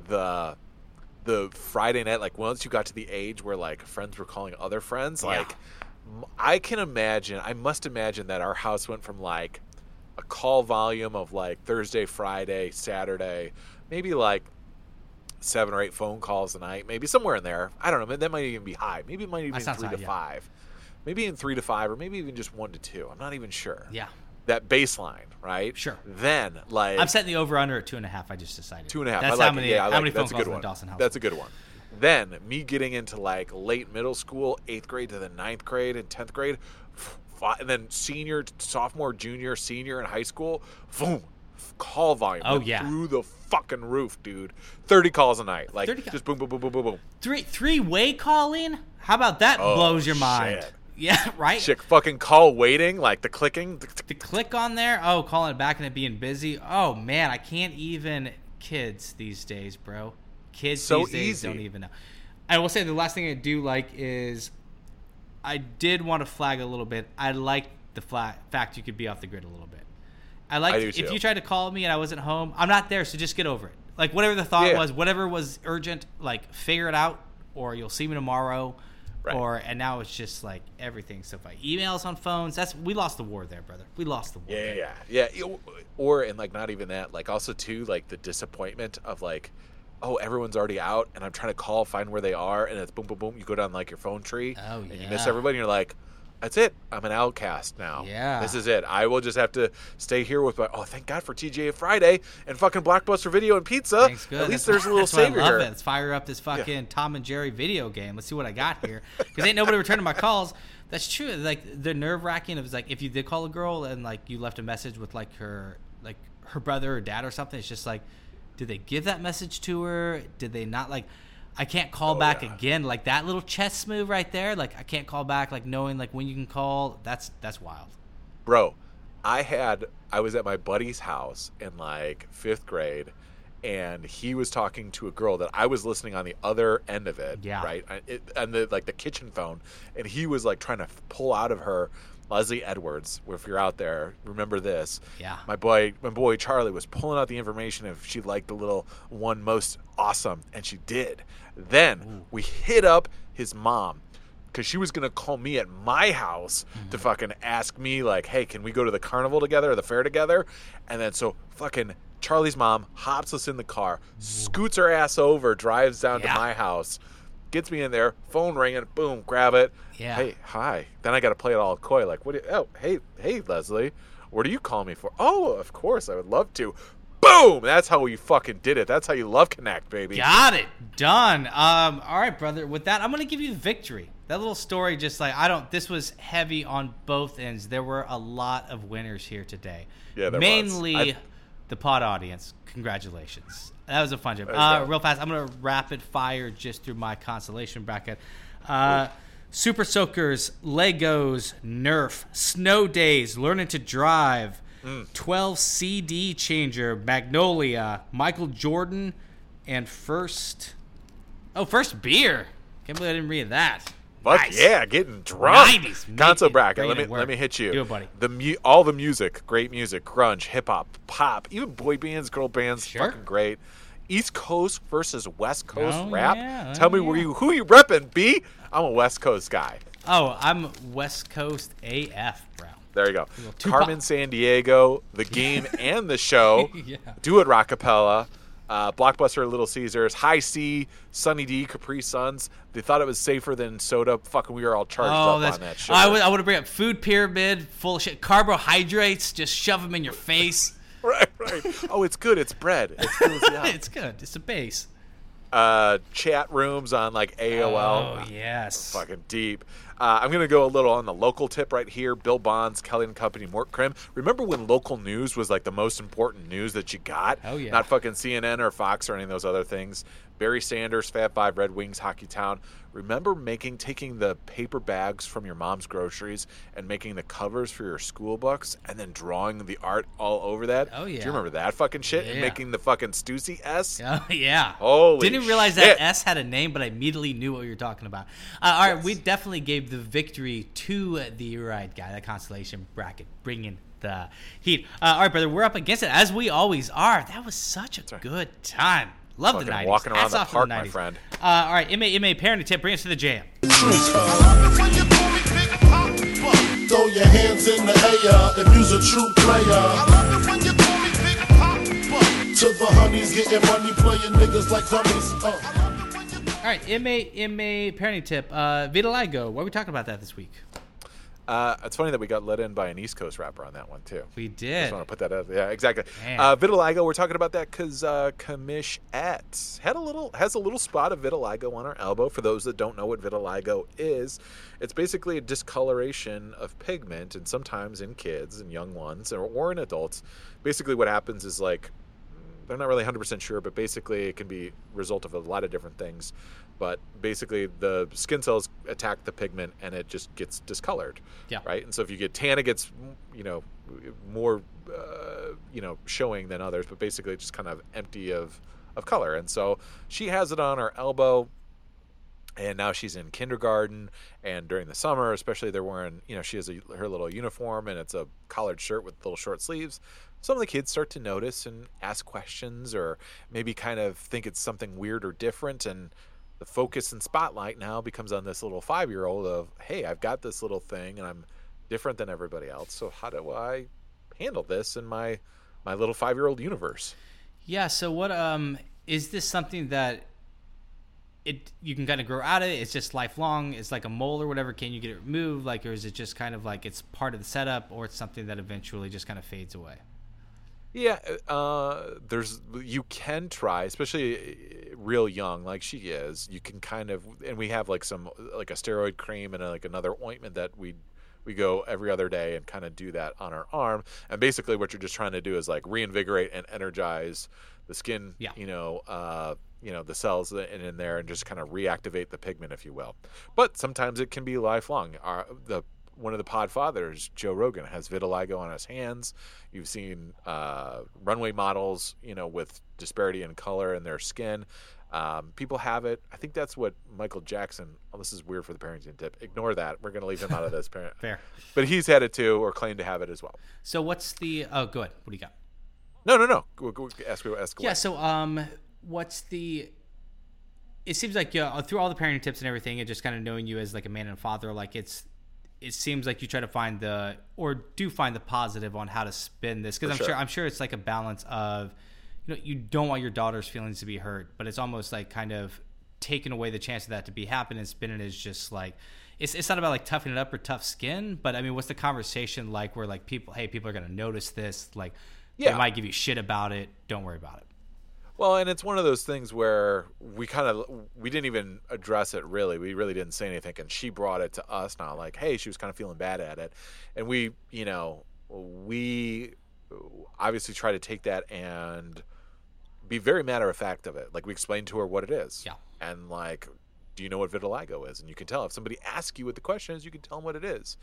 Speaker 2: the the Friday night. Like once you got to the age where like friends were calling other friends,
Speaker 1: Yeah.
Speaker 2: like I can imagine. I must imagine that our house went from like a call volume of like Thursday, Friday, Saturday, maybe like seven or eight phone calls a night, maybe somewhere in there. I don't know. That might even be high. Maybe it might even be three
Speaker 1: high,
Speaker 2: to
Speaker 1: yeah.
Speaker 2: five. Maybe in three to five, or maybe even just one to two. I'm not even sure.
Speaker 1: Yeah.
Speaker 2: That baseline, right?
Speaker 1: Sure.
Speaker 2: Then, like,
Speaker 1: I'm setting the over under at two and a half. I just decided
Speaker 2: two and a half.
Speaker 1: That's
Speaker 2: I like
Speaker 1: how many
Speaker 2: it. Yeah,
Speaker 1: how
Speaker 2: like
Speaker 1: many phone
Speaker 2: That's a
Speaker 1: calls
Speaker 2: good
Speaker 1: in
Speaker 2: one.
Speaker 1: Dawson house.
Speaker 2: That's a good one. Then me getting into like late middle school, eighth grade to the ninth grade and tenth grade, and then senior, sophomore, junior, senior in high school, boom, call volume.
Speaker 1: Oh, yeah.
Speaker 2: through the fucking roof, dude. Thirty calls a night, like
Speaker 1: 30 ca-
Speaker 2: just boom, boom, boom, boom, boom, boom.
Speaker 1: three three way calling. How about that
Speaker 2: Oh,
Speaker 1: blows your mind?
Speaker 2: shit. *laughs*
Speaker 1: Yeah, right.
Speaker 2: Shit, fucking call waiting, like the clicking.
Speaker 1: the click on there oh calling it back and it being busy oh man i can't even kids these days bro kids
Speaker 2: So
Speaker 1: these days
Speaker 2: easy.
Speaker 1: don't even know i will say the last thing i do like is i did want to flag a little bit i like the fla- fact you could be off the grid a little bit i like if
Speaker 2: too.
Speaker 1: you tried to call me and i wasn't home i'm not there so just get over it like whatever the thought
Speaker 2: Yeah.
Speaker 1: was whatever was urgent like figure it out or you'll see me tomorrow
Speaker 2: Right.
Speaker 1: or and now it's just like everything so by emails on phones that's we lost the war there brother we lost the war
Speaker 2: yeah, yeah. yeah. Or and like not even that. Like also too like the disappointment of like, oh everyone's already out and I'm trying to call find where they are and it's boom boom boom. You go down like your phone tree
Speaker 1: Oh,
Speaker 2: and you miss everybody. and You're like, that's it. I'm an outcast now.
Speaker 1: Yeah.
Speaker 2: this is it. I will just have to stay here with my. Oh, thank God for TGA Friday and fucking Blockbuster Video and Pizza.
Speaker 1: Thanks, good.
Speaker 2: At least
Speaker 1: That's-
Speaker 2: there's a little savior
Speaker 1: I love
Speaker 2: here.
Speaker 1: It. Let's fire up this fucking Tom and Jerry video game. Let's see what I got here. *laughs* Because ain't nobody returning my calls. That's true. Like the nerve wracking of like if you did call a girl and like you left a message with like her like her brother or dad or something. It's just like, did they give that message to her? Did they not like? I can't call
Speaker 2: Oh,
Speaker 1: back
Speaker 2: yeah.
Speaker 1: again. Like that little chess move right there. Like I can't call back. Like knowing like when you can call. That's that's wild.
Speaker 2: bro i had i was at my buddy's house in like fifth grade and he was talking to a girl that i was listening on the other end of it
Speaker 1: Yeah.
Speaker 2: right it, and the like the kitchen phone and he was like trying to pull out of her leslie edwards if you're out there remember this
Speaker 1: Yeah.
Speaker 2: my boy my boy charlie was pulling out the information if she liked the little one most awesome and she did then we hit up his mom because she was gonna call me at my house to mm-hmm. fucking ask me like, "Hey, can we go to the carnival together or the fair together?" And then so fucking Charlie's mom hops us in the car, mm-hmm. scoots her ass over, drives down
Speaker 1: Yeah.
Speaker 2: to my house, gets me in there, phone ringing, boom, grab it.
Speaker 1: Yeah.
Speaker 2: Hey, hi. Then I got to play it all coy, like, what? Do you, oh, hey, hey, Leslie, what do you call me for? Oh, of course, I would love to. Boom! That's how you fucking did it. That's how you love connect, baby.
Speaker 1: Got it. Done. Um, all right, brother. With that, I'm gonna give you the victory. That little story, just like I don't. This was heavy on both ends. There were a lot of winners here today.
Speaker 2: Yeah,
Speaker 1: mainly the pod audience. Congratulations. That was a fun job. Uh, real fast, I'm gonna rapid fire just through my consolation bracket. Uh, Super Soakers, Legos, Nerf, Snow Days, Learning to Drive, 12 CD Changer, Magnolia, Michael Jordan, and First. Oh, First Beer. Can't believe I didn't read that.
Speaker 2: Fuck
Speaker 1: Nice.
Speaker 2: yeah, getting drunk.
Speaker 1: 90s, make
Speaker 2: Console bracket. Let me let me hit you.
Speaker 1: Do it, buddy.
Speaker 2: The mu- all the music, great music, grunge, hip hop, pop, even boy bands, girl bands,
Speaker 1: Sure.
Speaker 2: fucking great. East Coast versus West Coast
Speaker 1: Oh,
Speaker 2: rap.
Speaker 1: yeah, oh,
Speaker 2: Tell
Speaker 1: oh,
Speaker 2: me where you who you repping, B? I'm a West Coast guy.
Speaker 1: Oh, I'm West Coast AF, bro.
Speaker 2: There you go. Carmen Sandiego, the game *laughs* and the show.
Speaker 1: Yeah.
Speaker 2: Do it, Rockapella. Uh, Blockbuster, Little Caesars, Hi-C, Sunny D, Capri Suns. They thought it was safer than soda. Fucking, we were all charged
Speaker 1: Oh,
Speaker 2: up
Speaker 1: that's.
Speaker 2: on that shit.
Speaker 1: I would, I would bring up food pyramid, full of shit. Carbohydrates, just shove them in your face. *laughs*
Speaker 2: right, right. Oh, it's good. It's bread. It fills you up.
Speaker 1: it's good. It's a base.
Speaker 2: uh, chat rooms on like AOL.
Speaker 1: Oh yes.
Speaker 2: Fucking deep. Uh, I'm gonna go a little on the local tip right here. Bill Bonds, Kelly and Company, Mort Crim. Remember when local news was like the most important news that you got?
Speaker 1: Oh, yeah.
Speaker 2: Not fucking CNN or Fox or any of those other things. Barry Sanders, Fab Five, Red Wings, Hockey Town. Remember making taking the paper bags from your mom's groceries and making the covers for your school books and then drawing the art all over that?
Speaker 1: Oh, yeah.
Speaker 2: Do you remember that fucking shit? And making the fucking Stussy S? *laughs*
Speaker 1: Oh yeah.
Speaker 2: Holy
Speaker 1: Didn't realize
Speaker 2: shit.
Speaker 1: that S had a name, but I immediately knew what you were talking about. Uh, all right,
Speaker 2: Yes.
Speaker 1: we definitely gave the victory to the ride guy, that constellation bracket, bringing the heat. Uh, all right, brother, we're up against it as we always are. That was such a good time. Love the
Speaker 2: Fucking
Speaker 1: 90s.
Speaker 2: walking around
Speaker 1: Hats
Speaker 2: the
Speaker 1: off to
Speaker 2: park,
Speaker 1: the
Speaker 2: my friend.
Speaker 1: Uh, all right, MA, MA parenting tip, bring us to the jam.
Speaker 5: Throw your hands in the air if you's a true player. To the honeys, getting money, playing niggas like dummies. Uh.
Speaker 1: All right, MA, MA parenting tip. Uh, Vitiligo. Why are we talking about that this week?
Speaker 2: Uh, it's funny that we got let in by an East Coast rapper on that one too.
Speaker 1: We did.
Speaker 2: Just want to put that out. Yeah, exactly. Uh, vitiligo. We're talking about that because uh, Kamish at had a little has a little spot of vitiligo on her elbow. For those that don't know what vitiligo is, it's basically a discoloration of pigment, and sometimes in kids and young ones or, or in adults. Basically, what happens is like they're not really 100% sure, but basically it can be a result of a lot of different things. But basically, the skin cells attack the pigment and it just gets discolored.
Speaker 1: Yeah.
Speaker 2: Right. And so if you get tan, it gets you know more uh, you know showing than others, but basically it's just kind of empty of of color. And so she has it on her elbow and now she's in kindergarten and during the summer especially they're wearing you know she has a, her little uniform and it's a collared shirt with little short sleeves some of the kids start to notice and ask questions or maybe kind of think it's something weird or different and the focus and spotlight now becomes on this little five year old of hey i've got this little thing and i'm different than everybody else so how do i handle this in my my little five year old universe
Speaker 1: Yeah. So what? Um, is this something that it you can kind of grow out of it? It's just lifelong. It's like a mole or whatever. Can you get it removed? Like, or is it just kind of like it's part of the setup, or it's something that eventually just kind of fades away?
Speaker 2: Yeah, uh, there's you can try, especially uh, real young, like she is. You can kind of, and we have like some like a steroid cream and uh like another ointment that we we go every other day and kind of do that on our arm. And basically, what you're just trying to do is like reinvigorate and energize the skin.
Speaker 1: Yeah.
Speaker 2: You know, uh, you know the cells in, in there and just kind of reactivate the pigment, if you will. But sometimes it can be lifelong. Our, the one of the pod fathers, Joe Rogan, has vitiligo on his hands. You've seen uh, runway models, you know, with disparity in color in their skin. Um, people have it. I think that's what Michael Jackson. Oh, this is weird for the parenting tip. Ignore that. We're going to leave him out of this. *laughs* Parent.
Speaker 1: Fair.
Speaker 2: But he's had it too, or claimed to have it as well.
Speaker 1: So what's the? Oh, go ahead. What do you got?
Speaker 2: No, no, no. Go, go, ask, ask away.
Speaker 1: Yeah. So um, what's the? It seems like yeah, through all the parenting tips and everything, and just kind of knowing you as like a man and a father, like it's. It seems like you try to find the or do find the positive on how to spin this because I'm
Speaker 2: sure.
Speaker 1: sure I'm sure it's like a balance of, you know, you don't want your daughter's feelings to be hurt, but it's almost like kind of taking away the chance of that to be happening. And spinning is just like, it's it's not about like toughing it up or tough skin, but I mean, what's the conversation like where like people, hey, people are gonna notice this, like,
Speaker 2: Yeah.
Speaker 1: they might give you shit about it. Don't worry about it.
Speaker 2: Well, and it's one of those things where we kind of we didn't even address it really. We really didn't say anything, and she brought it to us now, like, hey, she was kind of feeling bad at it, and we, you know, we obviously try to take that and be very matter of fact of it. Like we explained to her what it is,
Speaker 1: Yeah.
Speaker 2: and like, do you know what vitiligo is? And you can tell if somebody asks you what the question is, you can tell them what it is.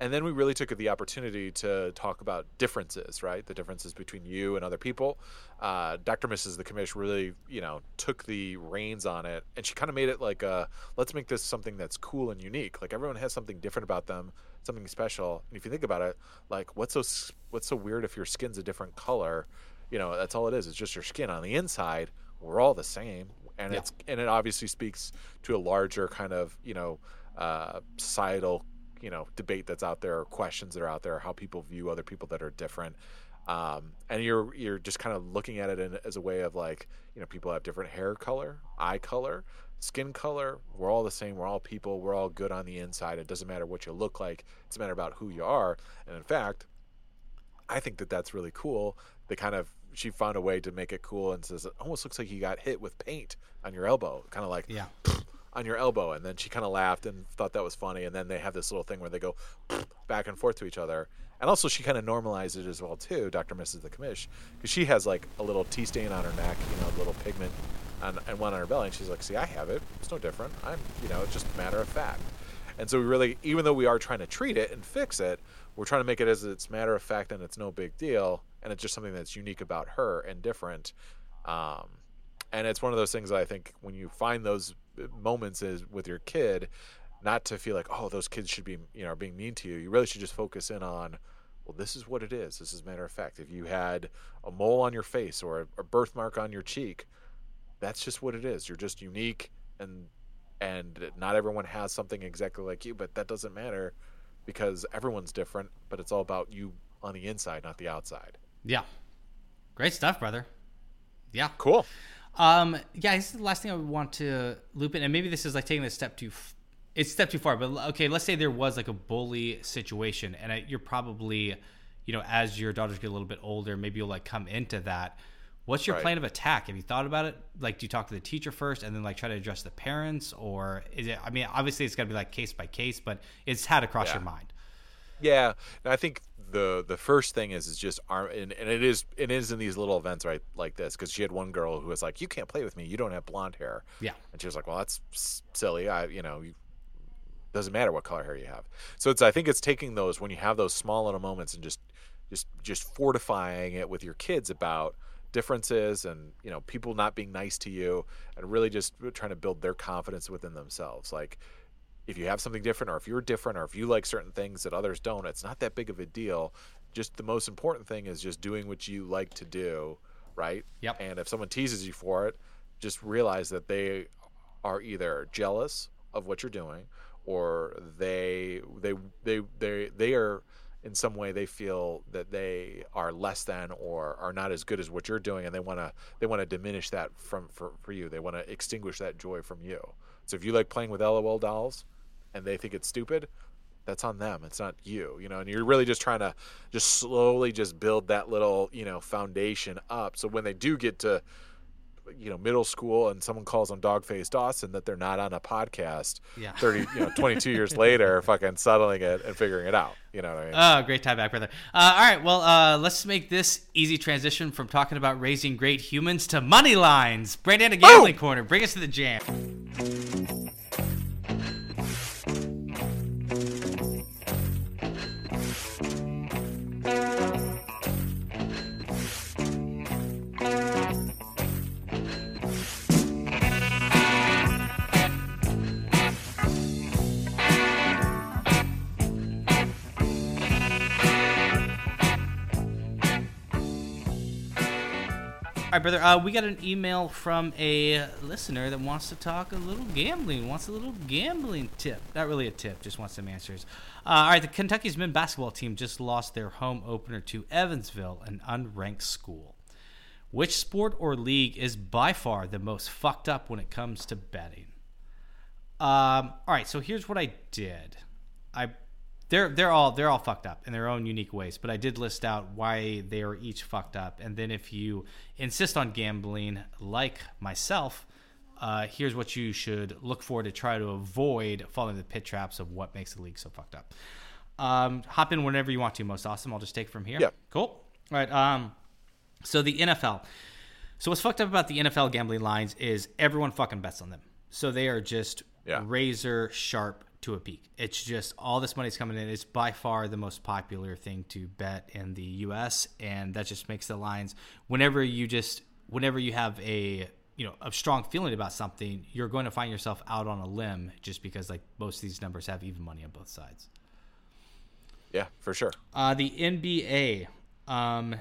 Speaker 2: And then we really took the opportunity to talk about differences, right? The differences between you and other people. Uh, Dr. Mrs. The Commish really, you know, took the reins on it, and she kind of made it like, a, let's make this something that's cool and unique. Like everyone has something different about them, something special. And if you think about it, like what's so what's so weird if your skin's a different color? You know, that's all it is. It's just your skin. On the inside, we're all the same, and it's and it obviously speaks to a larger kind of you know uh, societal you know debate that's out there or questions that are out there how people view other people that are different. Um, and you're you're just kind of looking at it in, as a way of like you know people have different hair color eye color skin color. We're all the same. We're all people. We're all good on the inside. It doesn't matter what you look like. It's a matter about who you are. And in fact I think that that's really cool. They kind of she found a way to make it cool and says it almost looks like you got hit with paint on your elbow, kind of like
Speaker 1: Yeah.
Speaker 2: On your elbow. And then she kind of laughed and thought that was funny. And then they have this little thing where they go back and forth to each other. And also she kind of normalized it as well too, Dr. Mrs. the Commish, because she has like a little tea stain on her neck, you know, a little pigment, on, and one on her belly. And she's like, "See, I have it. It's no different. I'm, you know, it's just a matter of fact." And so we really, even though we are trying to treat it and fix it, we're trying to make it as it's matter of fact and it's no big deal, and it's just something that's unique about her and different. Um, and it's one of those things that I think when you find those moments is with your kid, not to feel like oh those kids should be you know are being mean to you. You really should just focus in on well this is what it is. This is matter of fact. If you had a mole on your face or a, a birthmark on your cheek, that's just what it is. You're just unique and and not everyone has something exactly like you, but that doesn't matter because everyone's different, but it's all about you on the inside, not the outside.
Speaker 1: Yeah. Great stuff, brother. Yeah.
Speaker 2: Cool.
Speaker 1: Um, yeah, this is the last thing I would want to loop in, and maybe this is like taking a step too. F- it's a step too far, but okay, let's say there was like a bully situation, and I, you're probably, you know, as your daughters get a little bit older, maybe you'll like come into that. What's your
Speaker 2: Right.
Speaker 1: plan of attack? Have you thought about it? Like, do you talk to the teacher first, and then like try to address the parents, or is it? I mean, obviously it's got to be like case by case, but it's had to cross
Speaker 2: Yeah.
Speaker 1: your mind.
Speaker 2: Yeah, and I think the the first thing is is just arm, and, and it is it is in these little events right like this because she had one girl who was like, "You can't play with me. You don't have blonde hair."
Speaker 1: Yeah.
Speaker 2: and she was like, "Well, that's silly. I you know." You, doesn't matter what color hair you have. So it's I think it's taking those when you have those small little moments and just just just fortifying it with your kids about differences and you know people not being nice to you and really just trying to build their confidence within themselves. Like if you have something different or if you're different or if you like certain things that others don't, it's not that big of a deal. Just the most important thing is just doing what you like to do, right?
Speaker 1: Yep.
Speaker 2: And if someone teases you for it, just realize that they are either jealous of what you're doing or they they they they they are in some way they feel that they are less than or are not as good as what you're doing and they want to they want to diminish that from for, for you they want to extinguish that joy from you so if you like playing with lol dolls and they think it's stupid that's on them it's not you you know and you're really just trying to just slowly just build that little you know foundation up so when they do get to you know middle school and someone calls them dogface dawson that they're not on a podcast
Speaker 1: Yeah.
Speaker 2: 30 you know 22 years *laughs* later fucking settling it and figuring it out you know what i mean
Speaker 1: Oh, great time back, brother. Uh, all right, well, uh, let's make this easy transition from talking about raising great humans to money lines. Brandon, a gambling corner. Bring us to the jam. Thank you. All right, brother. Uh, we got an email from a listener that wants to talk a little gambling. Wants a little gambling tip. Not really a tip. Just wants some answers. Uh, all right. The Kentucky's men basketball team just lost their home opener to Evansville, an unranked school. Which sport or league is by far the most fucked up when it comes to betting? Um, all right, so here's what I did. I they're they're all they're all fucked up in their own unique ways, but I did list out why they are each fucked up, and then if you insist on gambling like myself, uh, here's what you should look for to try to avoid falling into the pit traps of what makes the league so fucked up. Um, hop in whenever you want to, most awesome. I'll just take it from here.
Speaker 2: Yeah.
Speaker 1: Cool. All right. Um, so the NFL. So what's fucked up about the NFL gambling lines is everyone fucking bets on them. So they are just
Speaker 2: Yeah.
Speaker 1: razor sharp to a peak. It's just all this money's coming in. It's by far the most popular thing to bet in the U.S. and that just makes the lines. Whenever you just, whenever you have a you know a strong feeling about something, you're going to find yourself out on a limb just because like most of these numbers have even money on both sides.
Speaker 2: Yeah, for sure.
Speaker 1: Uh, the NBA. Um,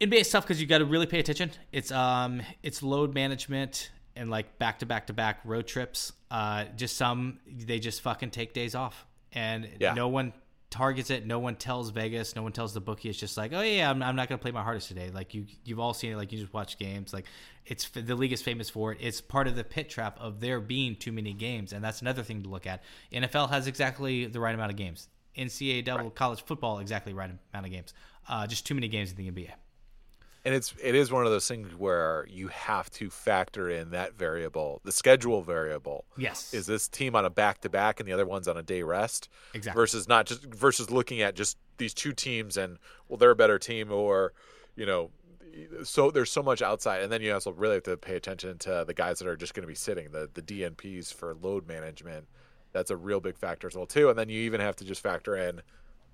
Speaker 1: NBA is tough because you got to really pay attention. It's um, it's load management and like back to back to back road trips. Uh, just some they just fucking take days off, and
Speaker 2: Yeah.
Speaker 1: no one targets it. No one tells Vegas. No one tells the bookie. It's just like, oh yeah, I'm, I'm not gonna play my hardest today. Like you, you've all seen it. Like you just watch games. Like it's the league is famous for it. It's part of the pit trap of there being too many games, and that's another thing to look at. NFL has exactly the right amount of games. NCAA double college football exactly right amount of games. Uh, just too many games in the NBA.
Speaker 2: And it's it is one of those things where you have to factor in that variable, the schedule variable.
Speaker 1: Yes.
Speaker 2: Is this team on a back to back and the other one's on a day rest?
Speaker 1: Exactly.
Speaker 2: Versus not just versus looking at just these two teams and well they're a better team or you know so there's so much outside and then you also really have to pay attention to the guys that are just going to be sitting the the DNPs for load management. That's a real big factor as well too. And then you even have to just factor in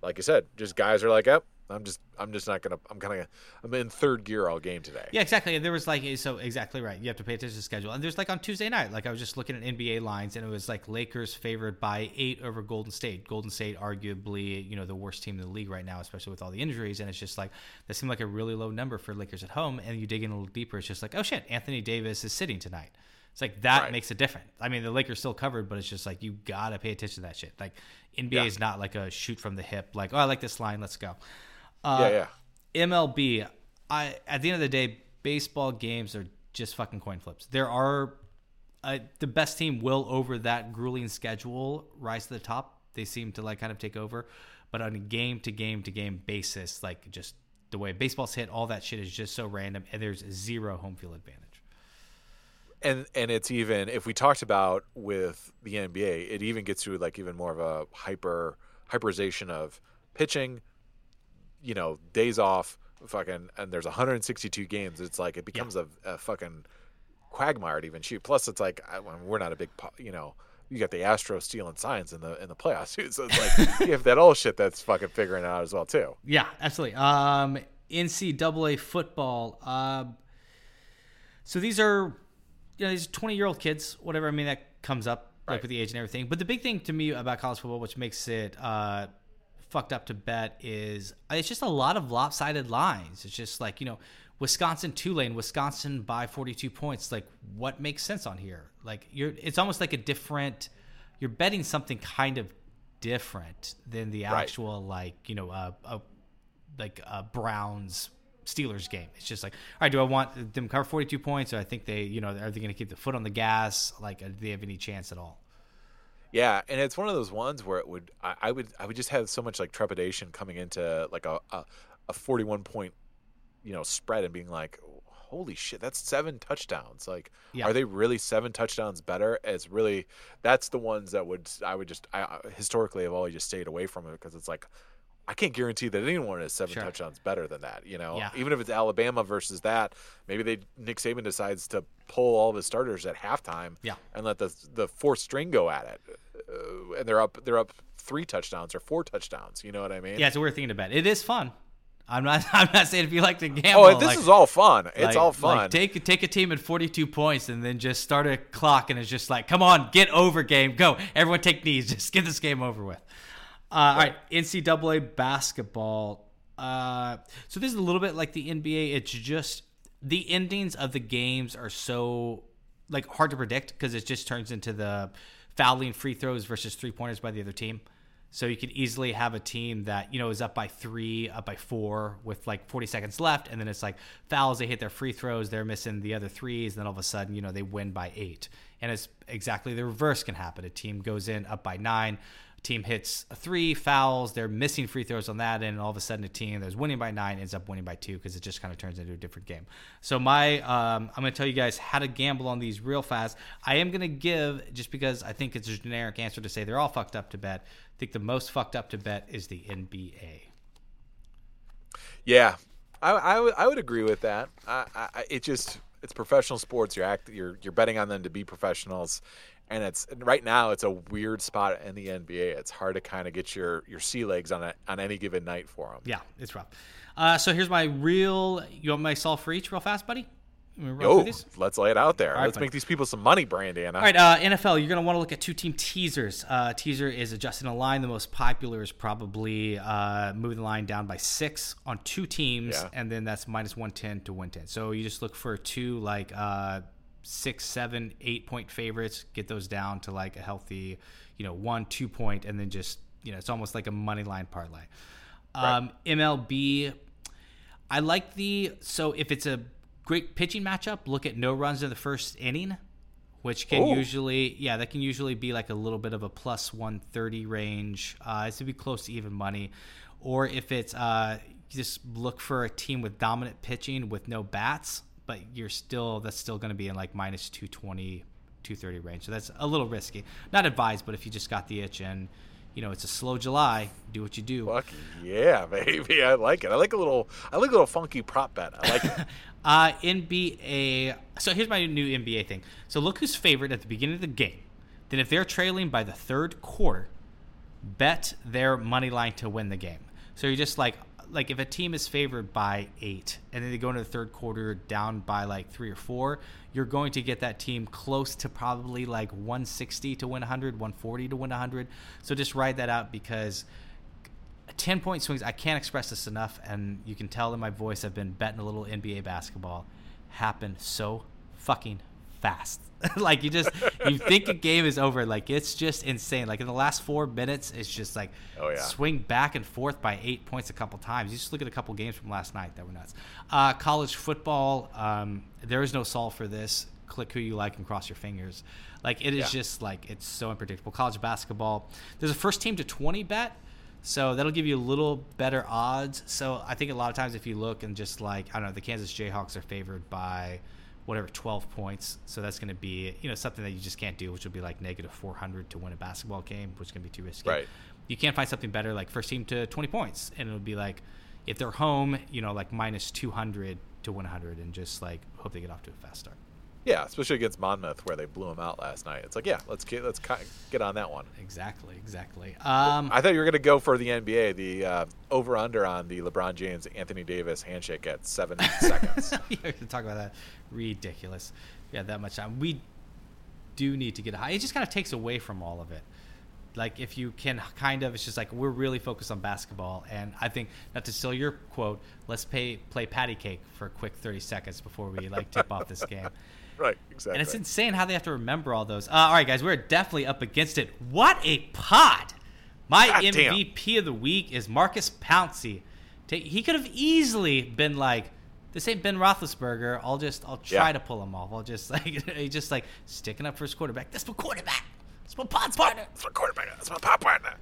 Speaker 2: like you said, just guys are like, "Yep, I'm just I'm just not gonna I'm kind of I'm in third gear all game today."
Speaker 1: Yeah, exactly. And there was like so exactly right. You have to pay attention to the schedule. And there's like on Tuesday night, like I was just looking at NBA lines, and it was like Lakers favored by eight over Golden State. Golden State, arguably, you know, the worst team in the league right now, especially with all the injuries. And it's just like that seemed like a really low number for Lakers at home. And you dig in a little deeper, it's just like, oh shit, Anthony Davis is sitting tonight. It's like that
Speaker 2: Right.
Speaker 1: makes a difference. I mean, the Lakers still covered, but it's just like you gotta pay attention to that shit. Like NBA
Speaker 2: Yeah.
Speaker 1: is not like a shoot from the hip. Like, oh, I like this line, let's go.
Speaker 2: Yeah, yeah.
Speaker 1: MLB, I at the end of the day, baseball games are just fucking coin flips. There are uh, the best team will over that grueling schedule rise to the top. They seem to like kind of take over, but on a game to game to game basis, like just the way baseball's hit, all that shit is just so random, and there's zero home field advantage.
Speaker 2: and and it's even if we talked about with the NBA, it even gets to like even more of a hyper hyperization of pitching. You know, days off, fucking, and there's 162 games. It's like it becomes a, a fucking quagmire to even shoot. Plus, it's like I, we're not a big, you know. You got the Astros stealing signs in the in the playoffs *laughs* too, so it's like you have that old shit that's fucking figuring out as well too.
Speaker 1: Yeah, absolutely. Um, NCAA football. Um, so these are, you know, these twenty year old kids, whatever. I mean, that comes up like
Speaker 2: Right.
Speaker 1: with the age and everything. But the big thing to me about college football, which makes it uh, fucked up to bet, is uh, it's just a lot of lopsided lines. It's just like you know, Wisconsin Tulane, Wisconsin by forty two points. Like, what makes sense on here? Like, you're. It's almost like a different. You're betting something kind of different than the
Speaker 2: Right.
Speaker 1: actual like you know uh, a like a Browns Steelers game. It's just like, all right, do I want them to cover 42 points or I think they, you know, are they going to keep the foot on the gas? Like, do they have any chance at all?
Speaker 2: Yeah, and it's one of those ones where it would I, I would I would just have so much like trepidation coming into like a a, a forty one point you know spread and being like holy shit that's seven touchdowns like
Speaker 1: Yeah.
Speaker 2: are they really seven touchdowns better it's really that's the ones that would I would just I I- historically have always just stayed away from it because it's like I can't guarantee that anyone is seven
Speaker 1: Sure.
Speaker 2: touchdowns better than that you know
Speaker 1: Yeah.
Speaker 2: even if it's Alabama versus that maybe they Nick Saban decides to pull all of his starters at halftime
Speaker 1: Yeah.
Speaker 2: and let the the fourth string go at it uh, and they're up they're up three touchdowns or four touchdowns. You know what I mean?
Speaker 1: Yeah, it's a weird thing to bet. It is fun. I'm not. *laughs* I'm not saying if you like to gamble.
Speaker 2: Oh, this
Speaker 1: like-
Speaker 2: is all fun. It's
Speaker 1: like-
Speaker 2: all fun.
Speaker 1: Like take take a team at 42 points and then just start a clock and it's just like, come on, get over game, go. Everyone take knees, *laughs* just get this game over with. Uh, All right, NCAA basketball. Uh, so this is a little bit like the NBA. It's just the endings of the games are so like hard to predict because it just turns into the fouling free throws versus three pointers by the other team. So you could easily have a team that you know is up by three, up by four, with like 40 seconds left, and then it's like fouls. They hit their free throws, they're missing the other threes, and then all of a sudden, you know, they win by eight. And it's exactly the reverse can happen. A team goes in up by nine, team hits three, fouls, they're missing free throws on that, and all of a sudden, a team that's winning by nine ends up winning by two because it just kind of turns into a different game. So my, um, I'm going to tell you guys how to gamble on these real fast. I am going to give just because I think it's a generic answer to say they're all fucked up to bet. I think the most fucked up to bet is the NBA.
Speaker 2: Yeah, I, I would agree with that. I, I, it just It's professional sports. You're act, you're you're betting on them to be professionals, and it's right now it's a weird spot in the NBA. It's hard to kind of get your your sea legs on a, on any given night for them.
Speaker 1: Yeah, it's rough. Uh, so here's my real. You want my solve for each real fast, buddy? You wanna run through
Speaker 2: Oh, let's lay it out there.
Speaker 1: right,
Speaker 2: let's
Speaker 1: buddy.
Speaker 2: make these people some money, Brandana.
Speaker 1: All right, uh, NFL, you're going to want to look at two team teasers. Uh, teaser is adjusting a line. The most popular is probably uh, moving the line down by six on two teams,
Speaker 2: Yeah.
Speaker 1: and then that's minus 110 to 110. So you just look for two, like uh, six, seven, eight point favorites, get those down to like a healthy, you know, one, two point, and then just, you know, it's almost like a money line parlay. Um, MLB, I like the so if it's a great pitching matchup, look at no runs in the first inning, which can
Speaker 2: Ooh.
Speaker 1: usually yeah that can usually be like a little bit of a plus one thirty range. Uh, it's to be close to even money, or if it's uh, just look for a team with dominant pitching with no bats, but you're still that's still going to be in like minus 220, 230 range. So that's a little risky. Not advised, but if you just got the itch and you know it's a slow July, do what you do.
Speaker 2: Fuck yeah, *laughs* baby! I like it. I like a little. I like a little funky prop bet. I like it. *laughs*
Speaker 1: Uh, NBA. So here's my new NBA thing. So look who's favored at the beginning of the game. Then if they're trailing by the third quarter, bet their money line to win the game. So you're just like, like if a team is favored by eight and then they go into the third quarter down by like three or four, you're going to get that team close to probably like 160 to win 100, 140 to win 100. So just ride that out because 10 point swings i can't express this enough and you can tell in my voice i've been betting a little nba basketball happen so fucking fast. *laughs* Like you just you think a game is over like it's just insane. Like in the last four minutes it's just like
Speaker 2: Oh, yeah.
Speaker 1: swing back and forth by eight points a couple times. You just look at a couple games from last night that were nuts. Uh, college football um, there is no solve for this. Click who you like and cross your fingers. Like it is
Speaker 2: Yeah.
Speaker 1: just like it's so unpredictable. College basketball there's a first team to 20 bet so that'll give you a little better odds. So I think a lot of times if you look and just like I don't know, the Kansas Jayhawks are favored by whatever 12 points. So that's going to be you know something that you just can't do, which would be like negative 400 to win a basketball game, which is going to be too risky.
Speaker 2: Right.
Speaker 1: You can't find something better like first team to 20 points, and it would be like if they're home, you know, like minus 200 to 100, and just like hope they get off to a fast start.
Speaker 2: Yeah, especially against Monmouth where they blew them out last night. It's like, yeah, let's get let's get on that one.
Speaker 1: Exactly, exactly. Um,
Speaker 2: I thought you were gonna go for the NBA, the uh, over under on the LeBron James Anthony Davis handshake at seven *laughs* seconds. *laughs*
Speaker 1: yeah, talk about that. Ridiculous. Yeah, that much time. We do need to get high. It just kind of takes away from all of it. Like if you can kind of, it's just like we're really focused on basketball, and I think not to steal your quote. Let's pay play patty cake for a quick thirty seconds before we like tip off this game. *laughs* *laughs*
Speaker 2: right, exactly.
Speaker 1: And it's insane how they have to remember all those. Uh, all right, guys, we're definitely up against it. What a pod! My
Speaker 2: God damn.
Speaker 1: MVP of the week is Maurkice Pouncey. He could have easily been like, "This ain't Ben Roethlisberger. I'll just, I'll try
Speaker 2: Yeah.
Speaker 1: to pull him off. I'll just *laughs* like, just like sticking up for his quarterback. That's my quarterback. That's my pod's partner."
Speaker 2: That's my quarterback. That's my pop partner.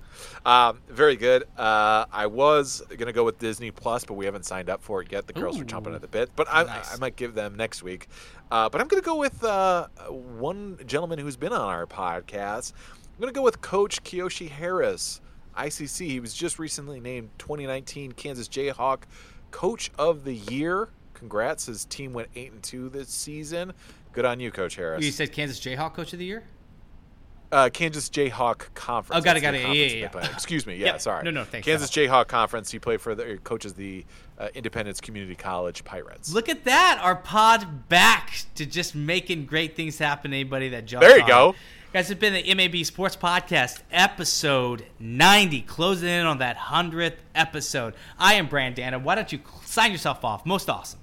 Speaker 2: Um, very good. Uh, I was gonna go with Disney Plus, but we haven't signed up for it yet. The girls are chomping
Speaker 1: Ooh.
Speaker 2: at the bit, but I,
Speaker 1: Nice.
Speaker 2: I might give them next week. Uh, but I'm gonna go with uh, one gentleman who's been on our podcast. I'm gonna go with Coach Kiyoshi Harris, ICC. He was just recently named 2019 Kansas Jayhawk Coach of the Year. Congrats! His team went eight and two this season. Good on you, Coach Harris.
Speaker 1: You said Kansas Jayhawk Coach of the Year.
Speaker 2: Uh, Kansas Jayhawk Conference.
Speaker 1: Oh, got it, got it. Yeah, yeah, yeah.
Speaker 2: Excuse me. *laughs* Yeah,
Speaker 1: Yep.
Speaker 2: sorry.
Speaker 1: No, no, thanks,
Speaker 2: Kansas Jayhawk Conference. He played for the coaches the uh, Independence Community College Pirates.
Speaker 1: Look at that, our pod back to just making great things happen. to Anybody that jumps.
Speaker 2: There you
Speaker 1: on
Speaker 2: go.
Speaker 1: Guys, it's been the MAB Sports Podcast, episode 90, closing in on that 100th episode. I am Brandana. Why don't you sign yourself off? Most awesome.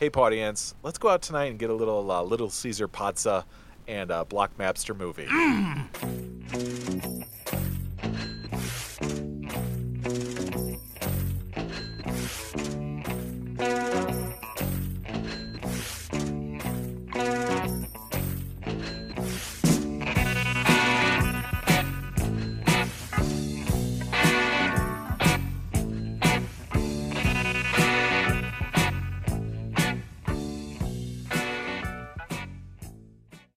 Speaker 2: Hey, audience, let's go out tonight and get a little uh, Little Caesar pizza and uh, Blockmaster movie. Mm. Thank you.